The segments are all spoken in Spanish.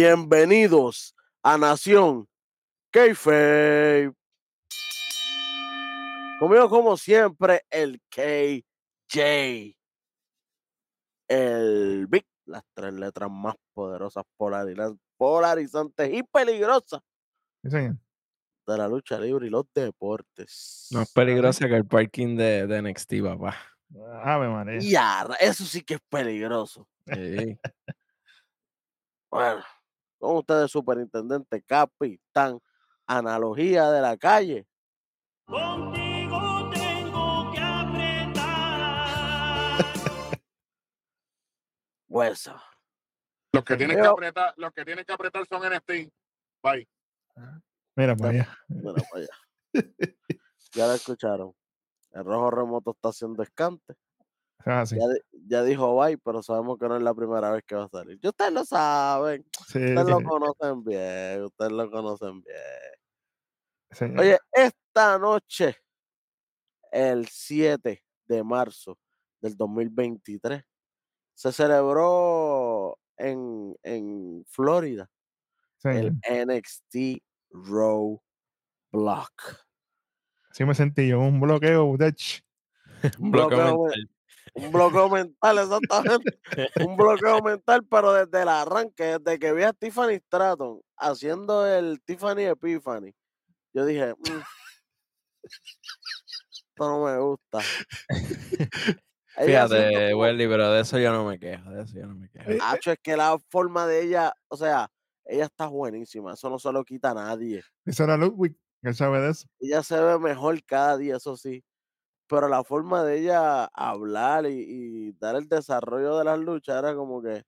Bienvenidos a Nación Kayfabe. Conmigo, como siempre, el KJ. El Big, las tres letras más poderosas, polarizantes y peligrosas Sí, señor. de la lucha libre y los deportes. No es peligrosa que el parking de, de NXT, papá. Ave María. Y a ra- eso sí que es peligroso. Sí. Bueno, con ustedes, superintendente, capitán, analogía de la calle. Contigo tengo que apretar. Hueso. Los que tienen que apretar, los que tienen que apretar son NXT. Bye. Mira para allá. Mira para allá. Ya lo escucharon. El rojo remoto está haciendo escante. Ah, sí. Ya, ya dijo bye, pero sabemos que no es la primera vez que va a salir. Y ustedes lo saben. Sí, Ustedes lo conocen bien. Ustedes lo conocen bien. señor. Oye, esta noche, el 7 de marzo del 2023, se celebró en, en Florida el NXT Raw Block. Sí me sentí yo, un bloqueo. Un bloqueo. Un bloqueo mental, exactamente. un bloqueo mental, pero desde el arranque, desde que vi a Tiffany Stratton haciendo el Tiffany Epiphany, yo dije, "Mm, esto no me gusta. Fíjate, como- Welly, pero de eso yo no me quejo. De eso yo no me quejo. Eh, Hacho, es que la forma de ella, o sea, ella está buenísima, eso no se lo quita a nadie. Eso era Ludwig, que él sabe de eso. Ella se ve mejor cada día, eso sí. Pero la forma de ella hablar y, y dar el desarrollo de las luchas era como que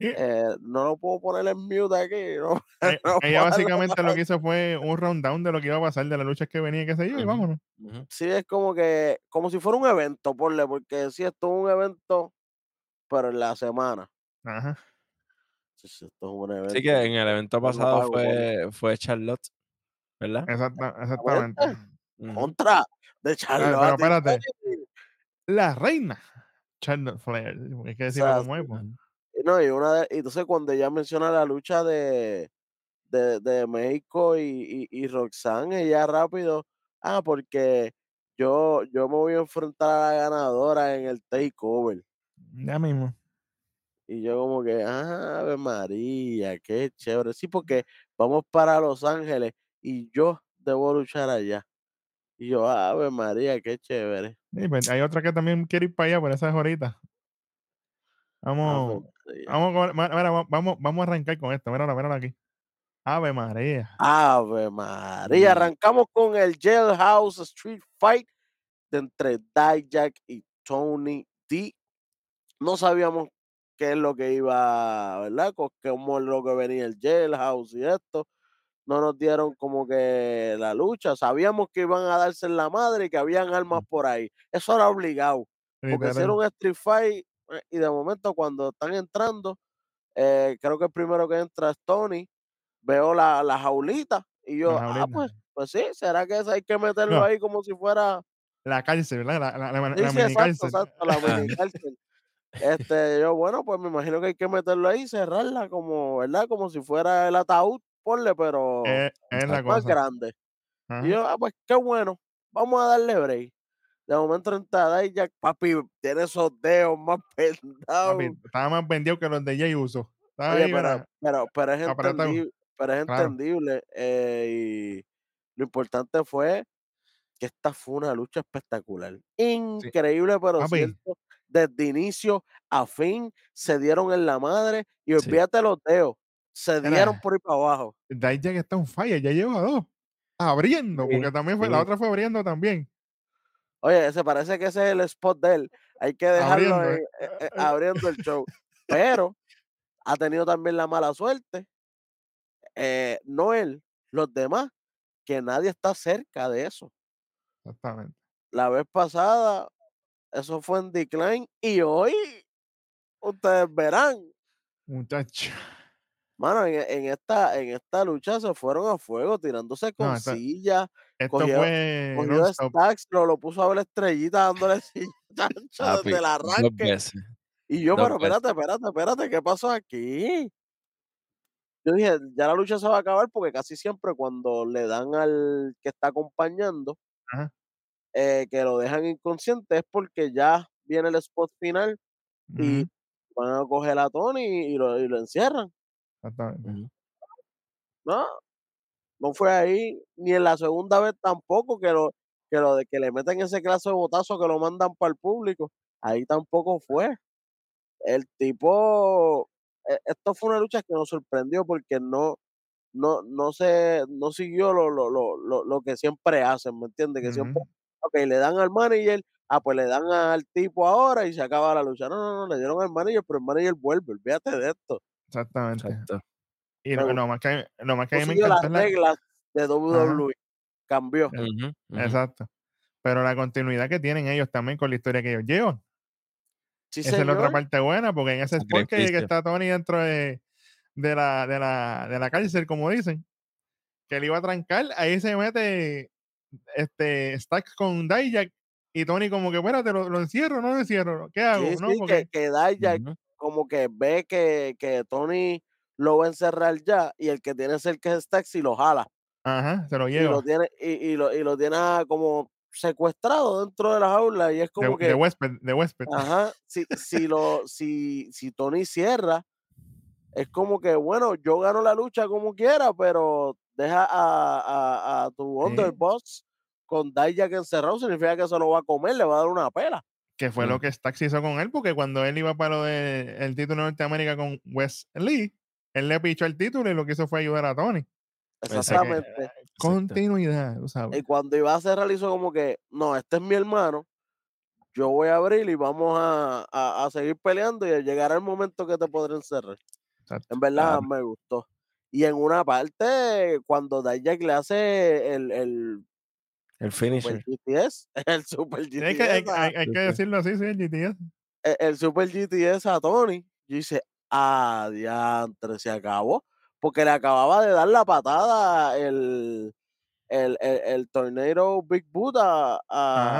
Eh, eh, no lo puedo poner en mute aquí. ¿no? eh, no Ella básicamente lo que hizo fue un rundown de lo que iba a pasar de las luchas que venía, qué sé yo, y vámonos. Ujú. Sí, es como que, como si fuera un evento, porle, porque sí, esto es un evento, pero en la semana. Ajá. Sí, sí, esto es un evento. Así que en el evento no pasado fue, fue Charlotte, ¿verdad? Exacta- exactamente. Contra de Charlotte. pero espérate. y- La reina. Charlotte Flair. Hay que decirlo sea, como es. pues. y No, y una de- entonces cuando ella menciona la lucha de, de, de México y, y, y Roxanne, ella rápido, ah, porque yo, yo me voy a enfrentar a la ganadora en el takeover. Ya mismo. Y yo como que, ah, Ave María, qué chévere. Sí, porque vamos para Los Ángeles y yo debo luchar allá. Y yo, Ave María, qué chévere. Sí, pues, hay otra que también quiere ir para allá, pero esa es ahorita. Ave Vamos, María. vamos, con- mira, vamos, vamos a arrancar con esto. Míralo, míralo aquí. Ave María. Ave María. Arrancamos con el Jailhouse Street Fight de entre Dijak y Tony D. No sabíamos qué es lo que iba, ¿verdad? Cómo es lo que venía el Jailhouse y esto. No nos dieron como que la lucha. Sabíamos que iban a darse en la madre y que habían armas por ahí. Eso era obligado. Porque hicieron un Street Fight eh, y de momento cuando están entrando, eh, creo que el primero que entra es Tony. Veo la, la jaulita y yo, ah, pues, pues sí, ¿será que eso hay que meterlo No. ahí como si fuera La cárcel, ¿verdad? La, la, la, Sí, la sí, mini exacto, exacto, la mini cárcel. Este, yo, bueno, pues me imagino que hay que meterlo ahí y cerrarla como, ¿verdad? Como si fuera el ataúd, ponle, pero es la más cosa. grande. Ajá. Y yo, ah, pues qué bueno, vamos a darle break. De momento entra Dijak, papi, tiene esos dedos más pendados. Papi, estaba más vendido que los de Jay Uso. Oye, ahí, pero, pero, pero es entendible, pero es Claro. entendible. eh, y lo importante fue que esta fue una lucha espectacular. Increíble, pero Papi. cierto. Desde inicio a fin se dieron en la madre y Sí. olvídate los dedos. Se dieron por ahí para abajo. Dijak está un fire, ya lleva dos. Abriendo, Sí, porque también fue, la otra fue abriendo también. Oye, se parece que ese es el spot de él. Hay que dejarlo Abriendo, en- eh, eh, abriendo el show. Pero ha tenido también la mala suerte. eh, no él, los demás, que nadie está cerca de eso. Exactamente. La vez pasada, eso fue en decline y hoy ustedes verán. Muchacho. Mano, en, en esta, en esta lucha se fueron a fuego, tirándose con No, esta- sillas, Esto Cogió- fue cogió non-stop. Stacks, lo, lo puso a ver la estrellita dándole silla chancho Papi, desde el dos arranque. Y yo, pero espérate, espérate, espérate, ¿qué pasó aquí? yo dije, ya la lucha se va a acabar porque casi siempre cuando le dan al que está acompañando, Ajá. eh, que lo dejan inconsciente, es porque ya viene el spot final y van a coger a Tony y lo, y lo encierran. Exactamente. Ujú. No, no fue ahí, ni en la segunda vez tampoco, que lo, que lo de que le meten ese clase de botazo que lo mandan para el público, ahí tampoco fue. El tipo, e- esto fue una lucha que nos sorprendió porque no, no, no se, no siguió lo, lo, lo, lo, lo que siempre hacen, ¿me entiendes? Que siempre, Ujú, ok, le dan al manager, ah, pues le dan al tipo ahora y se acaba la lucha. No, no, no, le dieron al manager, pero el manager vuelve, olvídate de esto. Exactamente. Exacto. Y lo, lo más que, lo más que a No mí me siguió las la, reglas de WWE, cambió. Exacto. Pero la continuidad que tienen ellos también con la historia que ellos llevan. Sí, Esa es la otra parte buena, porque en ese spot que, que está Tony dentro de, de, la, de, la, de la cárcel, como dicen, que él iba a trancar, ahí se mete este Stacks con Dijak y Tony como que, espérate, ¿lo, lo encierro no lo encierro? ¿Qué hago? Sí, ¿No? sí, Porque, que, que Dijak. Como que ve que, que Tony lo va a encerrar ya y el que tiene cerca es Stacks y lo jala. ajá, se lo Y lleva. lo tiene, y, y lo, y lo tiene como secuestrado dentro de la jaula y es De, como de que, huésped, de huésped. ajá, si, si, lo, si, si Tony cierra, es como que, bueno, yo gano la lucha como quiera, pero deja a, a, a tu Sí. underboss con Dijak encerrado, significa que se lo va a comer, le va a dar una pela. Que fue lo Ujú. que Stacks hizo con él, porque cuando él iba para lo del título de Norteamérica con Wes Lee, él le pichó el título y lo que hizo fue ayudar a Tony. Exactamente. Continuidad, tú Y sabes. cuando iba a cerrar, hizo como que, no, este es mi hermano, yo voy a abrir y vamos a, a- a seguir peleando y llegará el momento que te podré encerrar. Exacto. En verdad Claro. me gustó. Y en una parte, cuando Dijak le hace el, el El Super finisher. GTS, el Super Sí, hay, que, hay, GTS, hay- que decirlo así, sí, el GTS. el- el Super GTS a Tony, yo hice, ah, diantre, se acabó. Porque le acababa de dar la patada el, el, el, el Tornado Big Boot a, a,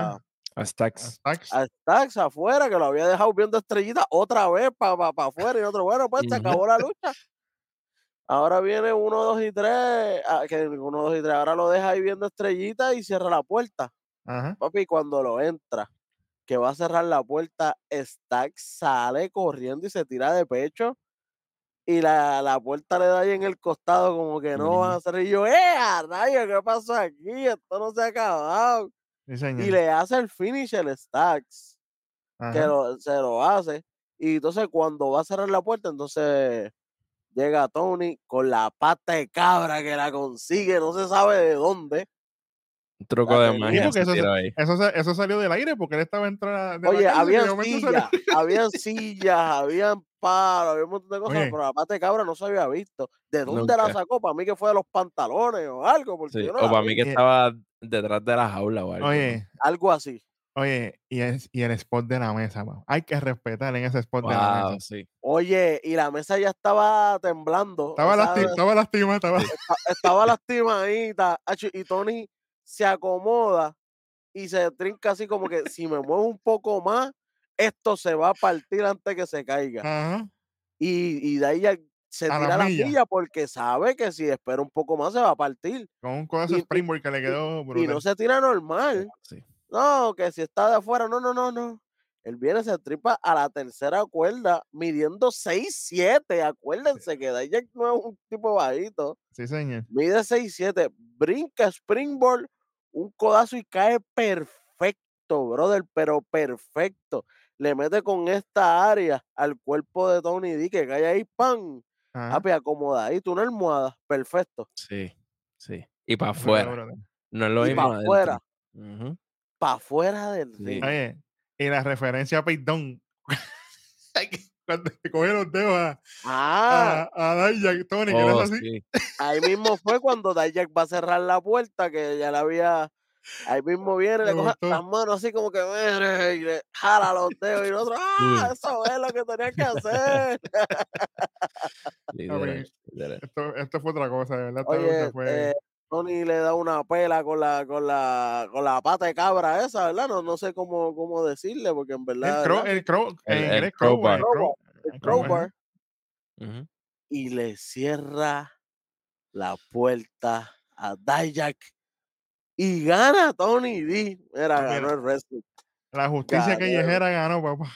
Ajá. A Stax afuera, que lo había dejado viendo estrellitas otra vez para pa, pa afuera y otro, bueno, pues se acabó la lucha. Ahora viene uno, dos y tres, ah, que uno, dos y tres, ahora lo deja ahí viendo estrellitas y cierra la puerta. Ajá. Papi, cuando lo entra, que va a cerrar la puerta, Stax sale corriendo y se tira de pecho. Y la, la puerta le da ahí en el costado, como que no van a cerrar. Y yo, ¡eh, a rayos! ¿Qué pasó aquí? Esto no se ha acabado. Sí. Y le hace el finish el Stax que lo- se lo hace. Y entonces cuando va a cerrar la puerta, entonces llega Tony con la pata de cabra que la consigue, no se sabe de dónde. Un truco La de magia. Eso, salió del aire porque él estaba la Oye, salió- sillas, habían sillas, habían palos, había un montón de cosas, Oye. pero la pata de cabra no se había visto. ¿De dónde la sacó? Para mí que fue de los pantalones o algo, porque Sí, yo no O para vi. mí que Eh, estaba detrás de la jaula o algo. ¿no? Oye, Algo así. Oye, y, es, y el spot de la mesa, pa. hay que respetar en ese spot de la mesa. sí. Oye, y la mesa ya estaba temblando. Estaba, esa- lasti- estaba estaba. esta- estaba lastimadita. Y Tony se acomoda y se trinca así como que si me muevo un poco más, esto se va a partir antes que se caiga. Ajá. Y, y de ahí ya se A tira la milla. milla porque sabe que si espera un poco más se va a partir. Con un codazo Y- y- springboard que le quedó Y brutal. no se tira normal. sí. No, que si está de afuera, no, no, no, no. Él viene, se tripa a la tercera cuerda, midiendo 6'7". Acuérdense que Dijak no es un tipo bajito. Sí, señor. Mide 6'7". Brinca springboard, un codazo y cae perfecto, brother, pero perfecto. Le mete con esta área al cuerpo de Tony D, que cae ahí, ¡pam! Papi, acomodadito, una almohada, perfecto. Sí, sí. Y para afuera. No es lo Y mismo para afuera, Ujú. Para afuera del Sí. ring. Oye, y la referencia a Dunne. Cuando le coge los dedos a, Ah, a, a Dijak, Tony, Oh, hace así. sí. ahí mismo fue cuando Dijak va a cerrar la puerta, que ya la había. Ahí mismo viene, le coge las manos así como que "Mire", y le jala los dedos y el otro, ¡ah! Eso es lo que tenía que hacer. Esto, esto fue otra cosa, de verdad. Oye, fue. eh, Tony le da una pela con la, con la, con la pata de cabra esa, ¿verdad? No, no sé cómo, cómo decirle, porque en verdad. el crow, el crowbar, el crow- El el crowbar. y le cierra la puerta a Dijak y gana Tony D. Mira, Ah, ganó mira. el wrestling. La justicia Ganó. callejera ganó, papá.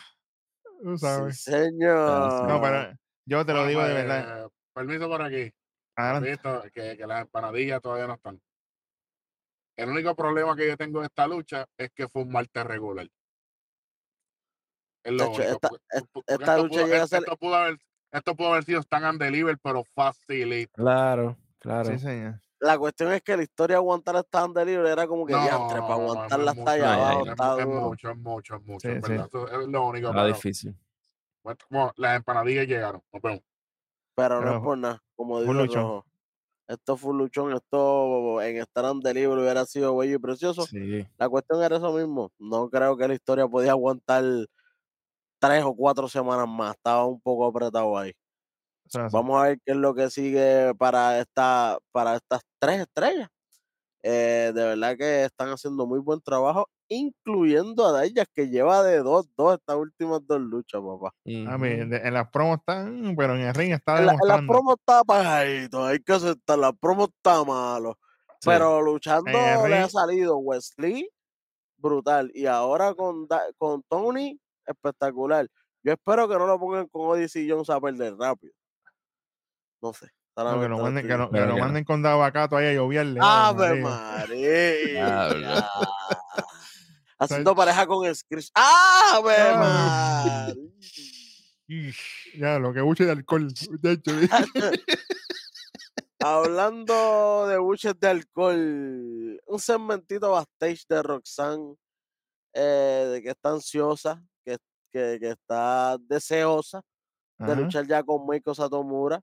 Tú Sí, sabes. señor. No, pero yo te lo digo de verdad. eh, Permiso por aquí. Adelante. Visto que, que las empanadillas todavía no están. El único problema que yo tengo en esta lucha es que fue un martes regular. Es lo Chacho, único. esta- porque- est- porque esta esto lucha pudo- llega a ser- esto pudo haber, esto pudo haber sido stand and deliver, pero facilito. Claro, claro. Sí, señor. La cuestión es que la historia de aguantar stand libre era como que No, diantre, para allá Ay, ay, abajo es, mucho, es mucho, es mucho, Sí, es sí. Eso es lo único. Pero, difícil. bueno, las empanadillas llegaron. Nos vemos. Pero no es por nada, como luchón. rojo. Esto fue un luchón, esto en stand de libre hubiera sido bello y precioso. Sí. La cuestión era eso mismo. No creo que la historia podía aguantar tres o cuatro semanas más. Estaba un poco apretado ahí. Vamos a ver qué es lo que sigue para esta, para estas tres estrellas. Eh, de verdad que están haciendo muy buen trabajo, incluyendo a Dayas, que lleva de dos, dos estas últimas dos luchas, papá. a mí, Ujú. de- en las promos están, pero en el ring está En la, en la promo está apagado, hay que aceptar, la promo está malo. Sí. Pero luchando le ha salido Wesley, brutal. Y ahora con, con Tony, espectacular. Yo espero que no lo pongan con Odyssey Jones a perder rápido. No sé. No, que lo manden, que lo, que lo manden con Dabacato ahí a lloviarle. ¡Ave. María! Haciendo pareja con Screech. ¡Ave Ah. María! Ya, lo que buche de alcohol. muchacho. Hablando de buches de alcohol, un segmentito backstage de Roxanne, eh, de que está ansiosa, que, que, que está deseosa de luchar ya con Meiko Satomura,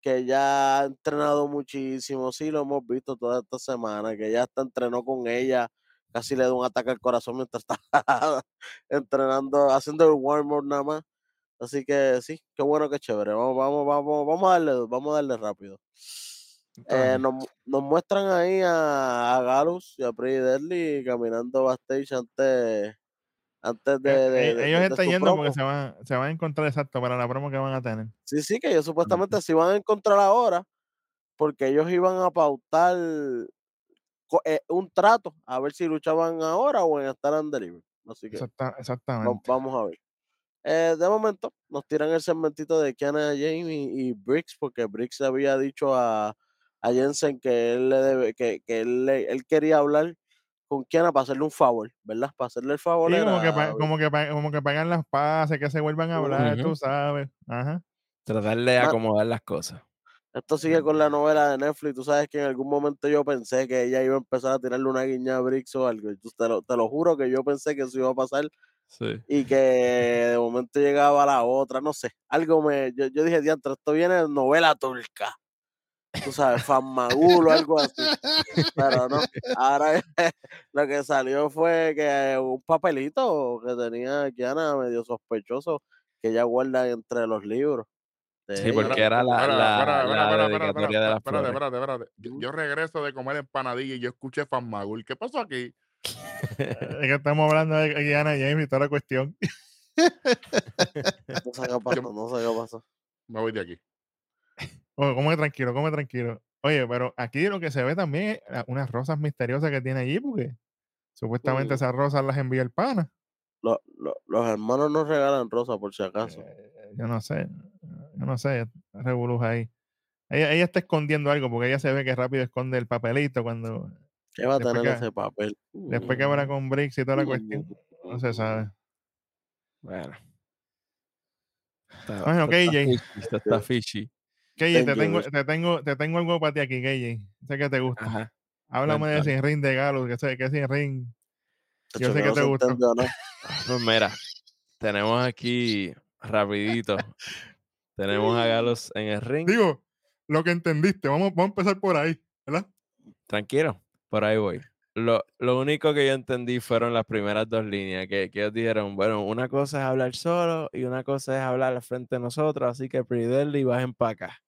que ya ha entrenado muchísimo, sí, lo hemos visto toda esta semana, que ya está entrenó con ella, casi le da un ataque al corazón mientras está entrenando, haciendo el warm-up nada más. Así que sí, qué bueno, qué chévere. Vamos, vamos, vamos, vamos a darle, vamos a darle rápido. Eh, nos, mu- nos muestran ahí a, a Galus y a Pretty Deadly caminando backstage antes, antes de, Eh, de- eh, de- ellos de están yendo promo. porque se van, se van a encontrar exacto para la promo que van a tener. Sí, sí, que ellos supuestamente se iban a encontrar ahora porque ellos iban a pautar eh, un trato a ver si luchaban ahora o en Star and Deliver. Así que Exacta- exactamente. vamos a ver. Eh, de momento nos tiran el segmentito de Kiana James y, y Briggs porque Briggs había dicho a, a Jensen que él le debe, que, que él, le- él quería hablar con Kiana para hacerle un favor, ¿verdad? Para hacerle el favor. Sí, como, que pa- como, que pa- como que pagan las pases, que se vuelvan a hablar, Ujú. tú sabes. Ajá. Tratar de Ma- acomodar las cosas. Esto sigue con la novela de Netflix. Tú sabes que en algún momento yo pensé que ella iba a empezar a tirarle una guiña a Briggs o algo. Te lo, te lo juro que yo pensé que eso iba a pasar Sí. y que de momento llegaba la otra, no sé. Algo me. Yo, yo dije, diantre, esto viene de novela turca. Tú sabes, Fanmagulo, algo así. Pero no. Ahora lo que salió fue que un papelito que tenía Kiana medio sospechoso que ella guarda entre los libros. Sí, ella. porque era la, la, la dedicatoria de las espérate, espérate, espérate. Yo, regreso de comer empanadilla y yo escuché Fanmagul. ¿Qué pasó aquí? Es que estamos hablando de Diana James y toda la cuestión. No sé qué pasó, no sé qué pasó. Me voy de aquí. Oye, come tranquilo, come tranquilo. Oye, pero aquí lo que se ve también es la- unas rosas misteriosas que tiene allí, porque supuestamente esas rosas las envía el pana. Lo- lo- los hermanos no regalan rosas por si acaso. Eh, yo no sé, yo no sé, revoluja ahí. Ella, ella está escondiendo algo porque ella se ve que rápido esconde el papelito cuando ¿Qué va a después tener que- ese papel? después que habla con Briggs y toda la cuestión. No se sabe. Bueno. Está, Bueno, está KJ. está fishy. KJ, te tengo, te tengo, te tengo algo para ti aquí, KJ. Sé que te gusta. Ajá. Háblame de. Sin Ring de Galo, que sé que Sin Ring. Yo sé que no te gustó. entendió nada. Pues mira, tenemos aquí rapidito. Tenemos a Galos en el ring. Digo, lo que entendiste, vamos, vamos a empezar por ahí, ¿verdad? Tranquilo, por ahí voy. Lo, lo único que yo entendí fueron las primeras dos líneas, que, que ellos dijeron, bueno, una cosa es hablar solo y una cosa es hablar al frente de nosotros, así que Pretty bajen para acá.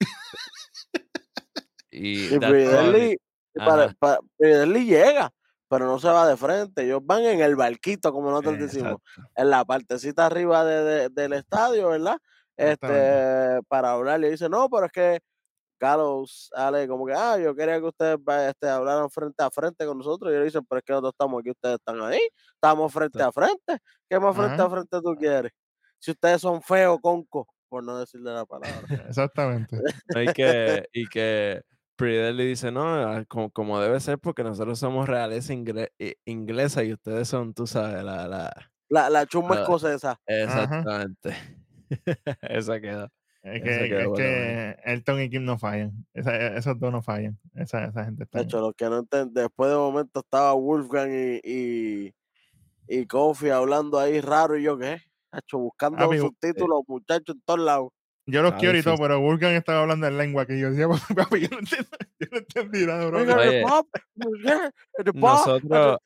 y Y. Pridelli, para, Ajá. para- Pridelli llega, pero no se va de frente. Ellos van en el barquito, como nosotros decimos, Exacto. en la partecita arriba de- de- del estadio, ¿verdad? Este, para hablar. Le dice, no, pero es que Gallows sale como que, ah, yo quería que ustedes este, hablaran frente a frente con nosotros. Y le dicen, pero es que nosotros estamos aquí, ustedes están ahí. Estamos frente a frente. ¿Qué más frente a Ajá. frente tú quieres? Si ustedes son feos, conco, por no decirle la palabra. Exactamente. No, y que, y que Pretty le dice, no, ah, como, como debe ser porque nosotros somos realeza ingle- i- inglesa y ustedes son, tú sabes, la... la La, la chumba Ah, escocesa. exactamente. Esa quedó. Es Esa que, quedó es que Elton y Kim no fallan. Esa- e- esos dos no fallan. Esa, esa gente está. De hecho, los que no entienden, después de momento estaba Wolfgang y, y, y Kofi hablando ahí raro y yo qué. Hacho, buscando subtítulos, muchachos, en todos lados. Yo los quiero y todo, pero Vulcan estaba hablando en lengua que yo decía, papi, yo no entiendo, yo no entendí nada, bro. Oye, nosotros-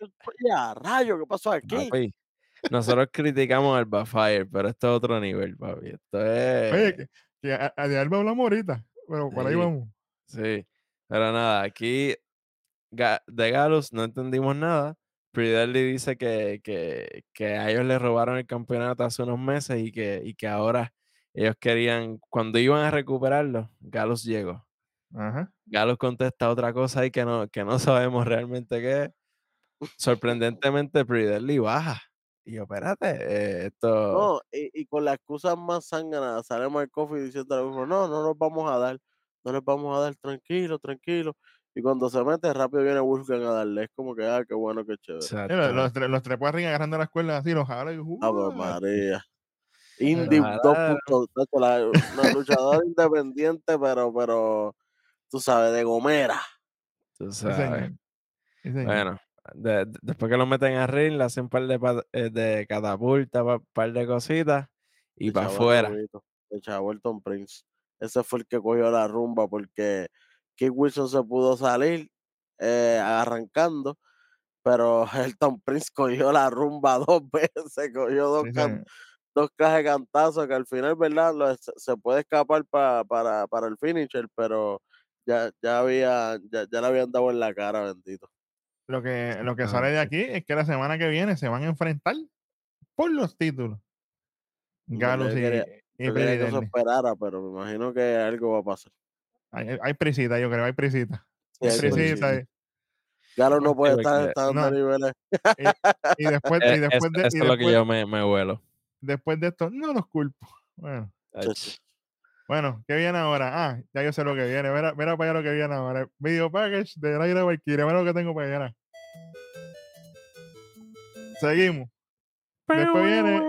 rayo, ¿qué pasó aquí? Papi, nosotros criticamos al Backfire, pero esto es otro nivel, papi. Esto es... Oye, que, que a, a de Alba hablamos ahorita, pero por ahí vamos. Sí, pero nada, aquí Ga- de Galus no entendimos nada. Pridelli dice que, que, que a ellos les robaron el campeonato hace unos meses y que, y que ahora ellos querían, cuando iban a recuperarlo, Galus llegó. Ajá. Galus contesta otra cosa ahí que no, que no sabemos realmente qué es. Sorprendentemente, Pridelli baja. Y yo, espérate, eh, esto... No, y, y con las excusas más sangradas, sale Mark Coffey diciendo mismo, no, no nos vamos a dar, no les vamos a dar, tranquilo, tranquilo. Y cuando se mete, rápido viene Wolfgang a darle. Es como que, ah, qué bueno, qué chévere. Sí, los, los, los trepó arriba agarrando las cuerdas así, los jala y ¡uh! María. Indie jalaron. 2.0, la- una luchadora independiente, pero, pero, tú sabes, de gomera. Tú sabes. Bueno, de- de- después que lo meten a ring, le hacen un par de, eh, de catapulta, un par de cositas y para afuera. De Chavalton Prince. Ese fue el que cogió la rumba porque Keith Wilson se pudo salir eh, arrancando, pero Elton Prince cogió la rumba dos veces, cogió dos, Sí, can-. Dos cajas de cantazos que al final, ¿verdad? Lo- se, puede escapar pa- para, para el finisher, pero ya, ya había, ya, ya le habían dado en la cara, bendito. Lo que, lo que sale de aquí es que la semana que viene se van a enfrentar por los títulos. En Galus y, quería- y Yo quería que eso Pridelli. esperara, pero me imagino que algo va a pasar. Hay, hay- prisita, yo creo, hay prisita. Sí, Hay prisita. eh. Galo no puede estar estando no. a niveles. Y después, Eh, y después, es- de, y es lo que después- yo me, me vuelo. Después de esto, no los culpo. Bueno, bueno, ¿qué viene ahora? Ah, ya yo sé lo que viene. Mira, mira para allá lo que viene ahora. Video package de Aire Valkyrie. Mira lo que tengo para allá. Seguimos. Después viene,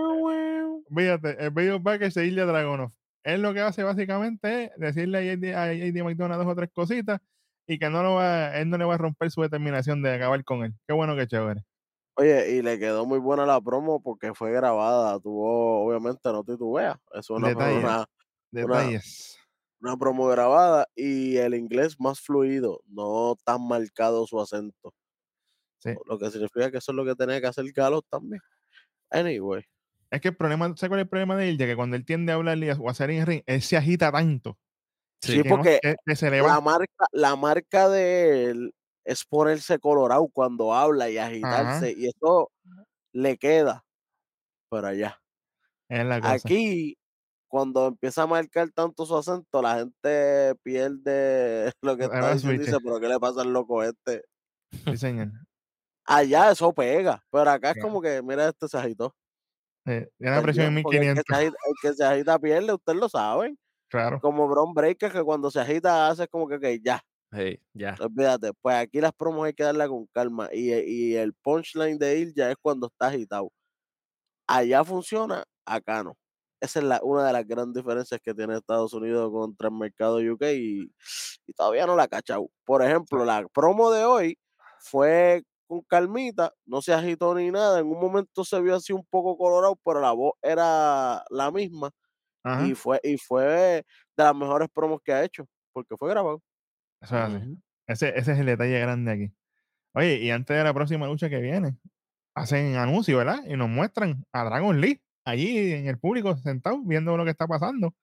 fíjate, el video package de Ilya Dragonov. Él lo que hace básicamente es decirle a JD, a JD McDonald dos o tres cositas y que no lo va, él no le va a romper su determinación de acabar con él. Qué bueno que chévere. Oye, y le quedó muy buena la promo porque fue grabada. Tuvo, obviamente, no titubeas. Es una, Detalle. una, Detalles. una promo grabada y el inglés más fluido, no tan marcado su acento. Sí. Lo que significa que eso es lo que tenía que hacer Galo también. Anyway, Es que el problema, ¿sabes cuál es el problema de Ilya? Que cuando él tiende a hablar o a hacer en ring, él se agita tanto. Sí, que no- porque que- que se le la marca, la marca de él es ponerse colorado cuando habla y agitarse, y eso le queda. Pero allá. Es la cosa. Aquí, cuando empieza a marcar tanto su acento, la gente pierde lo que está diciendo y dice, pero ¿qué le pasa al loco este? Sí, señor. Allá eso pega, pero acá es como que, mira, este se agitó. Eh, tiene una presión en perdió, porque el que 1500. se agita- el que se agita pierde, ustedes lo saben. Claro. Como Bron Breaker, que cuando se agita hace como que, ok, ya, Ya. olvídate. Pues aquí las promos hay que darla con calma. Y, y el punchline de ir ya es cuando está agitado. Allá funciona, acá no. Esa es la, una de las grandes diferencias que tiene Estados Unidos contra el mercado UK y, y todavía no la ha cachado. Por ejemplo, la promo de hoy fue con calmita, no se agitó ni nada. En un momento se vio así un poco colorado, pero la voz era la misma. Ajá. Y fue, y fue de las mejores promos que ha hecho, porque fue grabado. Eso es así. Ese, ese es el detalle grande aquí. Oye, y antes de la próxima lucha que viene, hacen anuncio, ¿verdad? Y nos muestran a Dragon Lee allí en el público sentado viendo lo que está pasando.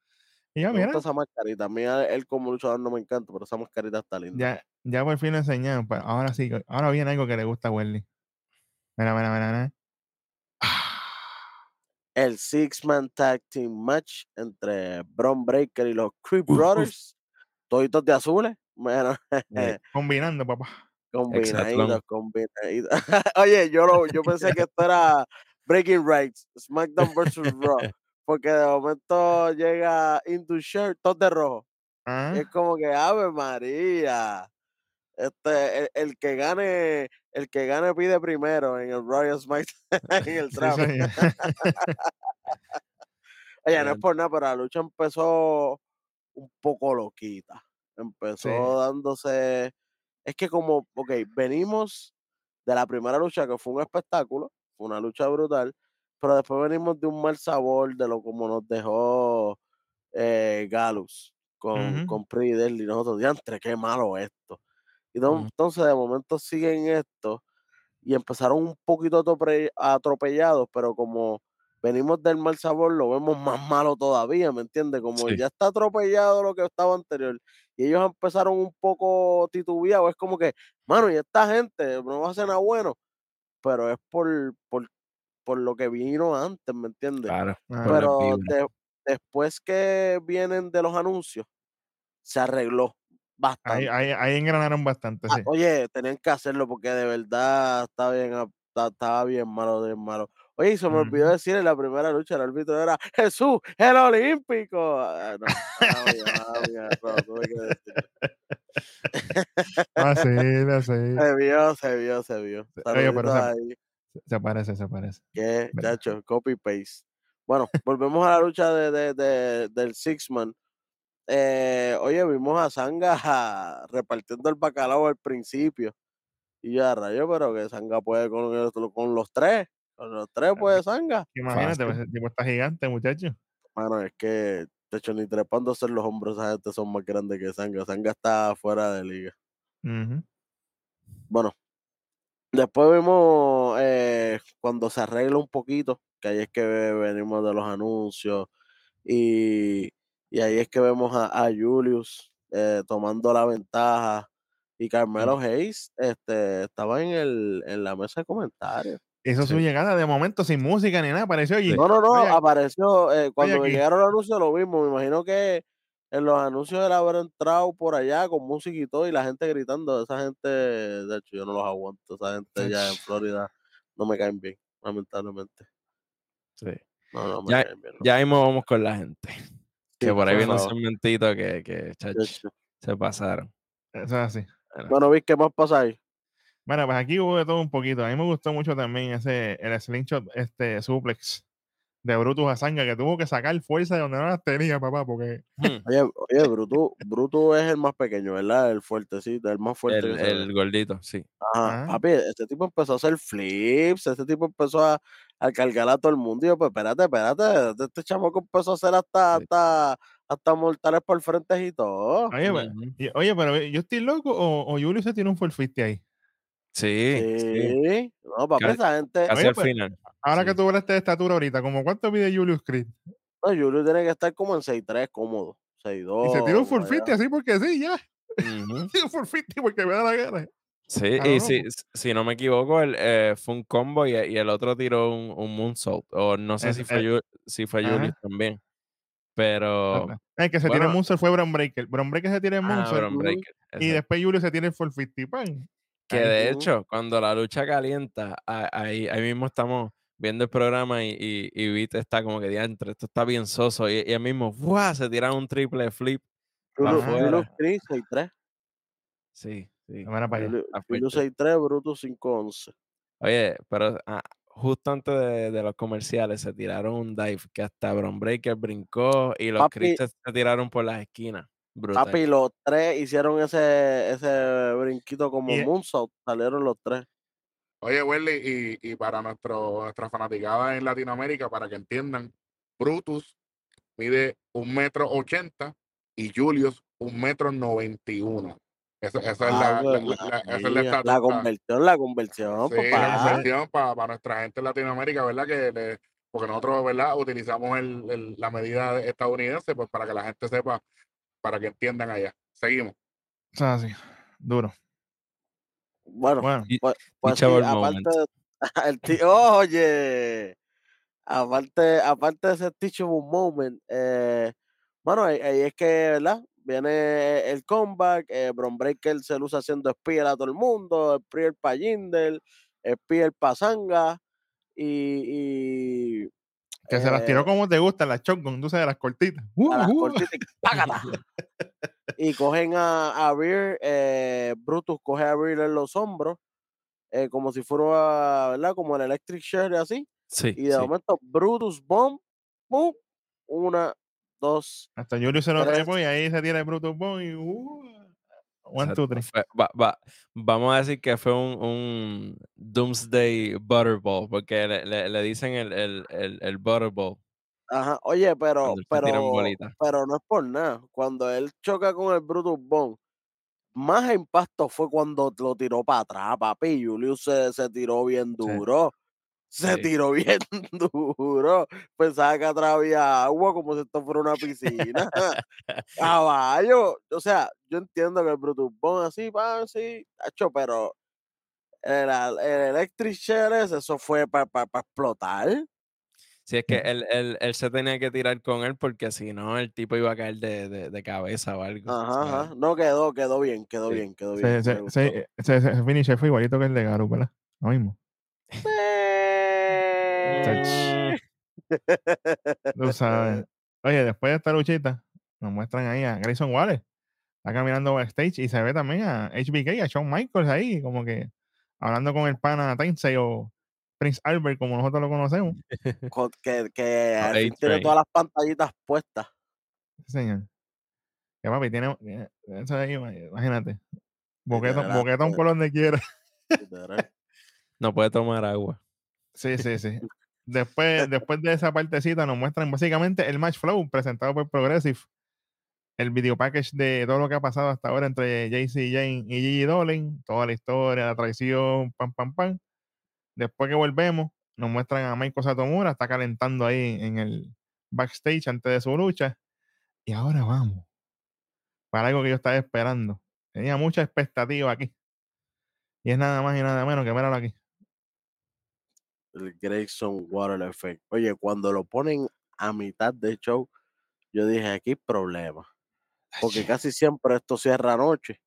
Y ya, Me mira, esa mascarita. A mí él como luchador no me encanta, pero esa mascarita está linda. ya, ya por fin lo enseñaron. Pues ahora sí, ahora viene algo que le gusta a Welly. Mira, mira, mira, mira. el Six Man Tag Team Match entre Bron Breaker y los Creep Brothers, toditos de azules, bueno, Combinando, papá. combinaditos, combinaditos. Oye, yo, lo, yo pensé que esto era Breaking Rights, SmackDown vs. Raw, porque de momento llega Into Shirt, todo de rojo. Ah, Y es como que Ave María. Este, el, el que gane, el que gane pide primero en el Royal SmackDown, en el draft. Oye, no es por nada, pero la lucha empezó un poco loquita. Empezó Sí. dándose. Es que como, ok, venimos de la primera lucha que fue un espectáculo, fue una lucha brutal, pero después venimos de un mal sabor de lo como nos dejó eh, Galus con, Ujú. con Pretty Deadly. Nosotros, diantre, qué malo esto. Y entonces de momento siguen esto y empezaron un poquito atrope- atropellados, pero como venimos del mal sabor, lo vemos más malo todavía, ¿me entiendes? Como Sí. ya está atropellado lo que estaba anterior y ellos empezaron un poco titubeados, es como que, mano, y esta gente no va a hacer nada bueno, pero es por, por, por lo que vino antes, ¿me entiendes? Claro. Pero de- después que vienen de los anuncios, se arregló bastante. Ahí, ahí, ahí engranaron bastante, Ah, sí. oye, tenían que hacerlo porque de verdad está bien, ta- estaba bien malo, bien malo. Oye, y se me olvidó decir en la primera lucha, el árbitro era Jesús, el olímpico. Ah, no, tuve que decirlo. Ah. Se vio, se vio, se vio. Oye, pero Saluditos se, se parece, se parece. que, chacho, copy paste. Bueno, volvemos a la lucha de, de- de- del Six Man. Eh, oye, vimos a Sanga repartiendo el bacalao al principio. Y yo, a rayo, pero que Sanga puede con, con los tres. Los tres puede Sanga. Imagínate, ese tipo está gigante, muchacho. Mano, es que, de hecho, ni trepándose los hombros, esa gente son más grandes que Sanga. Sanga está fuera de liga. Ujú. Bueno, después vimos eh, cuando se arregla un poquito, que ahí es que ve- venimos de los anuncios. Y, y ahí es que vemos a, a Julius eh, tomando la ventaja. Y Carmelo Hayes este, estaba en, el, en la mesa de comentarios. Hizo su Sí. llegada de momento sin música ni nada, apareció allí. No, no, no, Oye, apareció, eh, cuando llegaron los anuncios lo vimos, me imagino que en los anuncios él haber entrado por allá con música y todo y la gente gritando, esa gente, de hecho yo no los aguanto, esa gente ya en. Florida no me caen bien, lamentablemente. Sí. No, no me Ya- caen bien. no. Ya mismo vamos con la gente. Que por ahí vino un segmentito que, que chach, De hecho. se pasaron. Eso es así. Bueno, vi qué más pasa ahí. Bueno, pues aquí hubo de todo un poquito. A mí me gustó mucho también ese, el slingshot, este suplex de Brutus a Sanga, que tuvo que sacar fuerza de donde no las tenía, papá, porque Hmm, Oye, oye, Bruto, Bruto es el más pequeño, ¿verdad? El fuertecito, el más fuerte. El, gordito, sí. Ajá, papi, este tipo empezó a hacer flips, este tipo empezó a, a cargar a todo el mundo. Y yo, pues espérate, espérate, este chamaco empezó a hacer hasta, Sí. hasta, hasta mortales por frente y todo. Oye, pero, y- oye, pero yo estoy loco o, o Julio se tiene un 450 ahí. Sí, Sí, sí. no, Casi- esa gente, Casi Oye, al pues, final. Ahora Sí. que tú hablaste de estatura ahorita, ¿como cuánto mide Julius Creed? no, Julio tiene que estar como en 6'3 cómodo, 6'2. Y se tira un. 450 así porque sí, ya. Ujú. Tira un 450 porque me da la gana. Sí, Ah, y no, si, si no me equivoco, el, eh, fue un combo y, y el otro tiró un, un moonsault. O no sé Es- si fue, eh, si fue ajá. Julius también. Pero. El que se bueno. el Moonsault fue Bron Breaker. Bron Breaker se tira el Ah, Moonsault Breaker. y después Julio se tira el 450 pan. Que de hecho, cuando la lucha calienta, ahí, ahí mismo estamos viendo el programa y, y, y Vite está como que diantre, esto está bien soso. Y, y él mismo, ¡buah! se tira un triple flip. Ajá. Julio afuera. Creed, 6'3. Sí, sí. Mira para allá. Julio, está Julio fuerte. 6'3, Bruto 5'11. Oye, pero ah, justo antes de, de los comerciales se tiraron un dive que hasta Bron Breaker brincó y los Papi. Chris se, se tiraron por las esquinas. Brutal. Papi, los tres hicieron ese, ese brinquito como Y- Moonsault, salieron los tres. Oye, Welly, y, y para nuestro, nuestra fanaticada en Latinoamérica, para que entiendan, Brutus mide un metro ochenta y Julius un metro noventa y uno. Esa, esa es la, la- la- la- esa es la la conversión, la conversión, Sí, la papá. conversión para nuestra gente en Latinoamérica, ¿verdad? Que le- porque nosotros, ¿verdad? Utilizamos el- el- la medida estadounidense, pues para que la gente sepa, para que entiendan allá. Seguimos. O sea, así. Duro. Bueno, Bueno, Y- pues, pues sí, aparte el tío, oye, aparte, aparte de ese teachable moment, eh, bueno, ahí, ahí es que, ¿verdad? Viene el comeback, eh, Bron Breaker se luce haciendo spear a todo el mundo, spear para Jinder, spear para Sanga, y, y Que se las tiró eh, como te gustan, las shotgun, tú sabes, las cortitas. a las Uh, uh. cortitas y cogen a, a Beer, eh, Brutus coge a Beer en los hombros, eh, como si fuera, ¿verdad? Como el Electric Share así, Sí, y de sí. momento Brutus Bomb, ¡pum! una, dos, Hasta Julio se lo Tres. y ahí se tira el Brutus Bomb y uh, one, two, three. fue- va- va- vamos a decir que fue un, un Doomsday Butterball, porque le, le- le dicen el, el, el, el Butterball. Ajá, oye, pero, pero, pero no es por nada. Cuando él choca con el Brutus Bomb, más impacto fue cuando lo tiró para atrás, papi. Julius se, se tiró bien duro. Se Sí. tiró bien duro. Pensaba que atrás había agua como si esto fuera una piscina. Caballo. O sea, yo entiendo que el Brutus Bomb así, pa, sí, tacho, pero el, el Electric ese, eso fue para explotar. Si es que él, él, él se tenía que tirar con él porque si no el tipo iba a caer de, de, de cabeza o algo. Ajá, ajá. No quedó, quedó bien, quedó Sí. bien, quedó bien. me se, gustó. se, se, ese finisher fue igualito que el de Garu, ¿verdad? Lo mismo. Eh, Tú sabes. Oye, después de esta luchita, nos muestran ahí a Grayson Waller. Está caminando backstage y se ve también a HBK, a Shawn Michaels ahí, como que hablando con el pana Tensei o Prince Albert, como nosotros lo conocemos. co- que, que O al fin tiene todas las pantallitas puestas. Sí, señor. Que papi, tiene. tiene- Eso ahí, imagínate. Boquetón, boquetón eh. por donde quiera. No puede tomar agua. Sí, sí, sí. Después, después de esa partecita nos muestran básicamente el match flow presentado por Progressive. El video package de todo lo que ha pasado hasta ahora entre JC Jane y Gigi Dolan. Toda la historia, la traición, pam, pam, pam. Después que volvemos, nos muestran a Michael Satomura. Está calentando ahí en el backstage antes de su lucha. Y ahora vamos. Para algo que yo estaba esperando. Tenía mucha expectativa aquí. Y es nada más y nada menos que míralo aquí. El Grayson Water Effect. Oye, cuando lo ponen a mitad del show, yo dije, aquí problema. Porque casi siempre esto cierra anoche.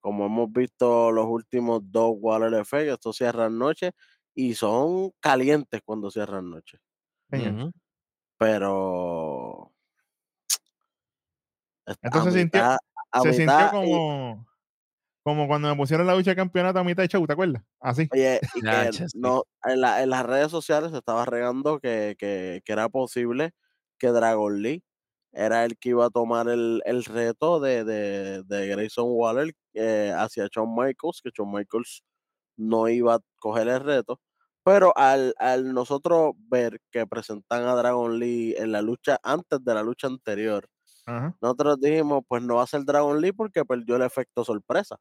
Como hemos visto los últimos dos Water Effect, esto cierra noche y son calientes cuando cierran noche. Pero. a Esto se sintió- mitad- a se sintió y- como, cuando me pusieron la lucha de campeonato a mitad de show, ¿te acuerdas? Así. Oye, y que no, en, la- en las redes sociales se estaba regando que, que- que era posible que Dragon Lee era el que iba a tomar el, el reto de, de, de Grayson Waller eh, hacia Shawn Michaels, que Shawn Michaels no iba a coger el reto. Pero al, al nosotros ver que presentan a Dragon Lee en la lucha antes de la lucha anterior, Ajá, nosotros dijimos, pues no va a ser Dragon Lee porque perdió el efecto sorpresa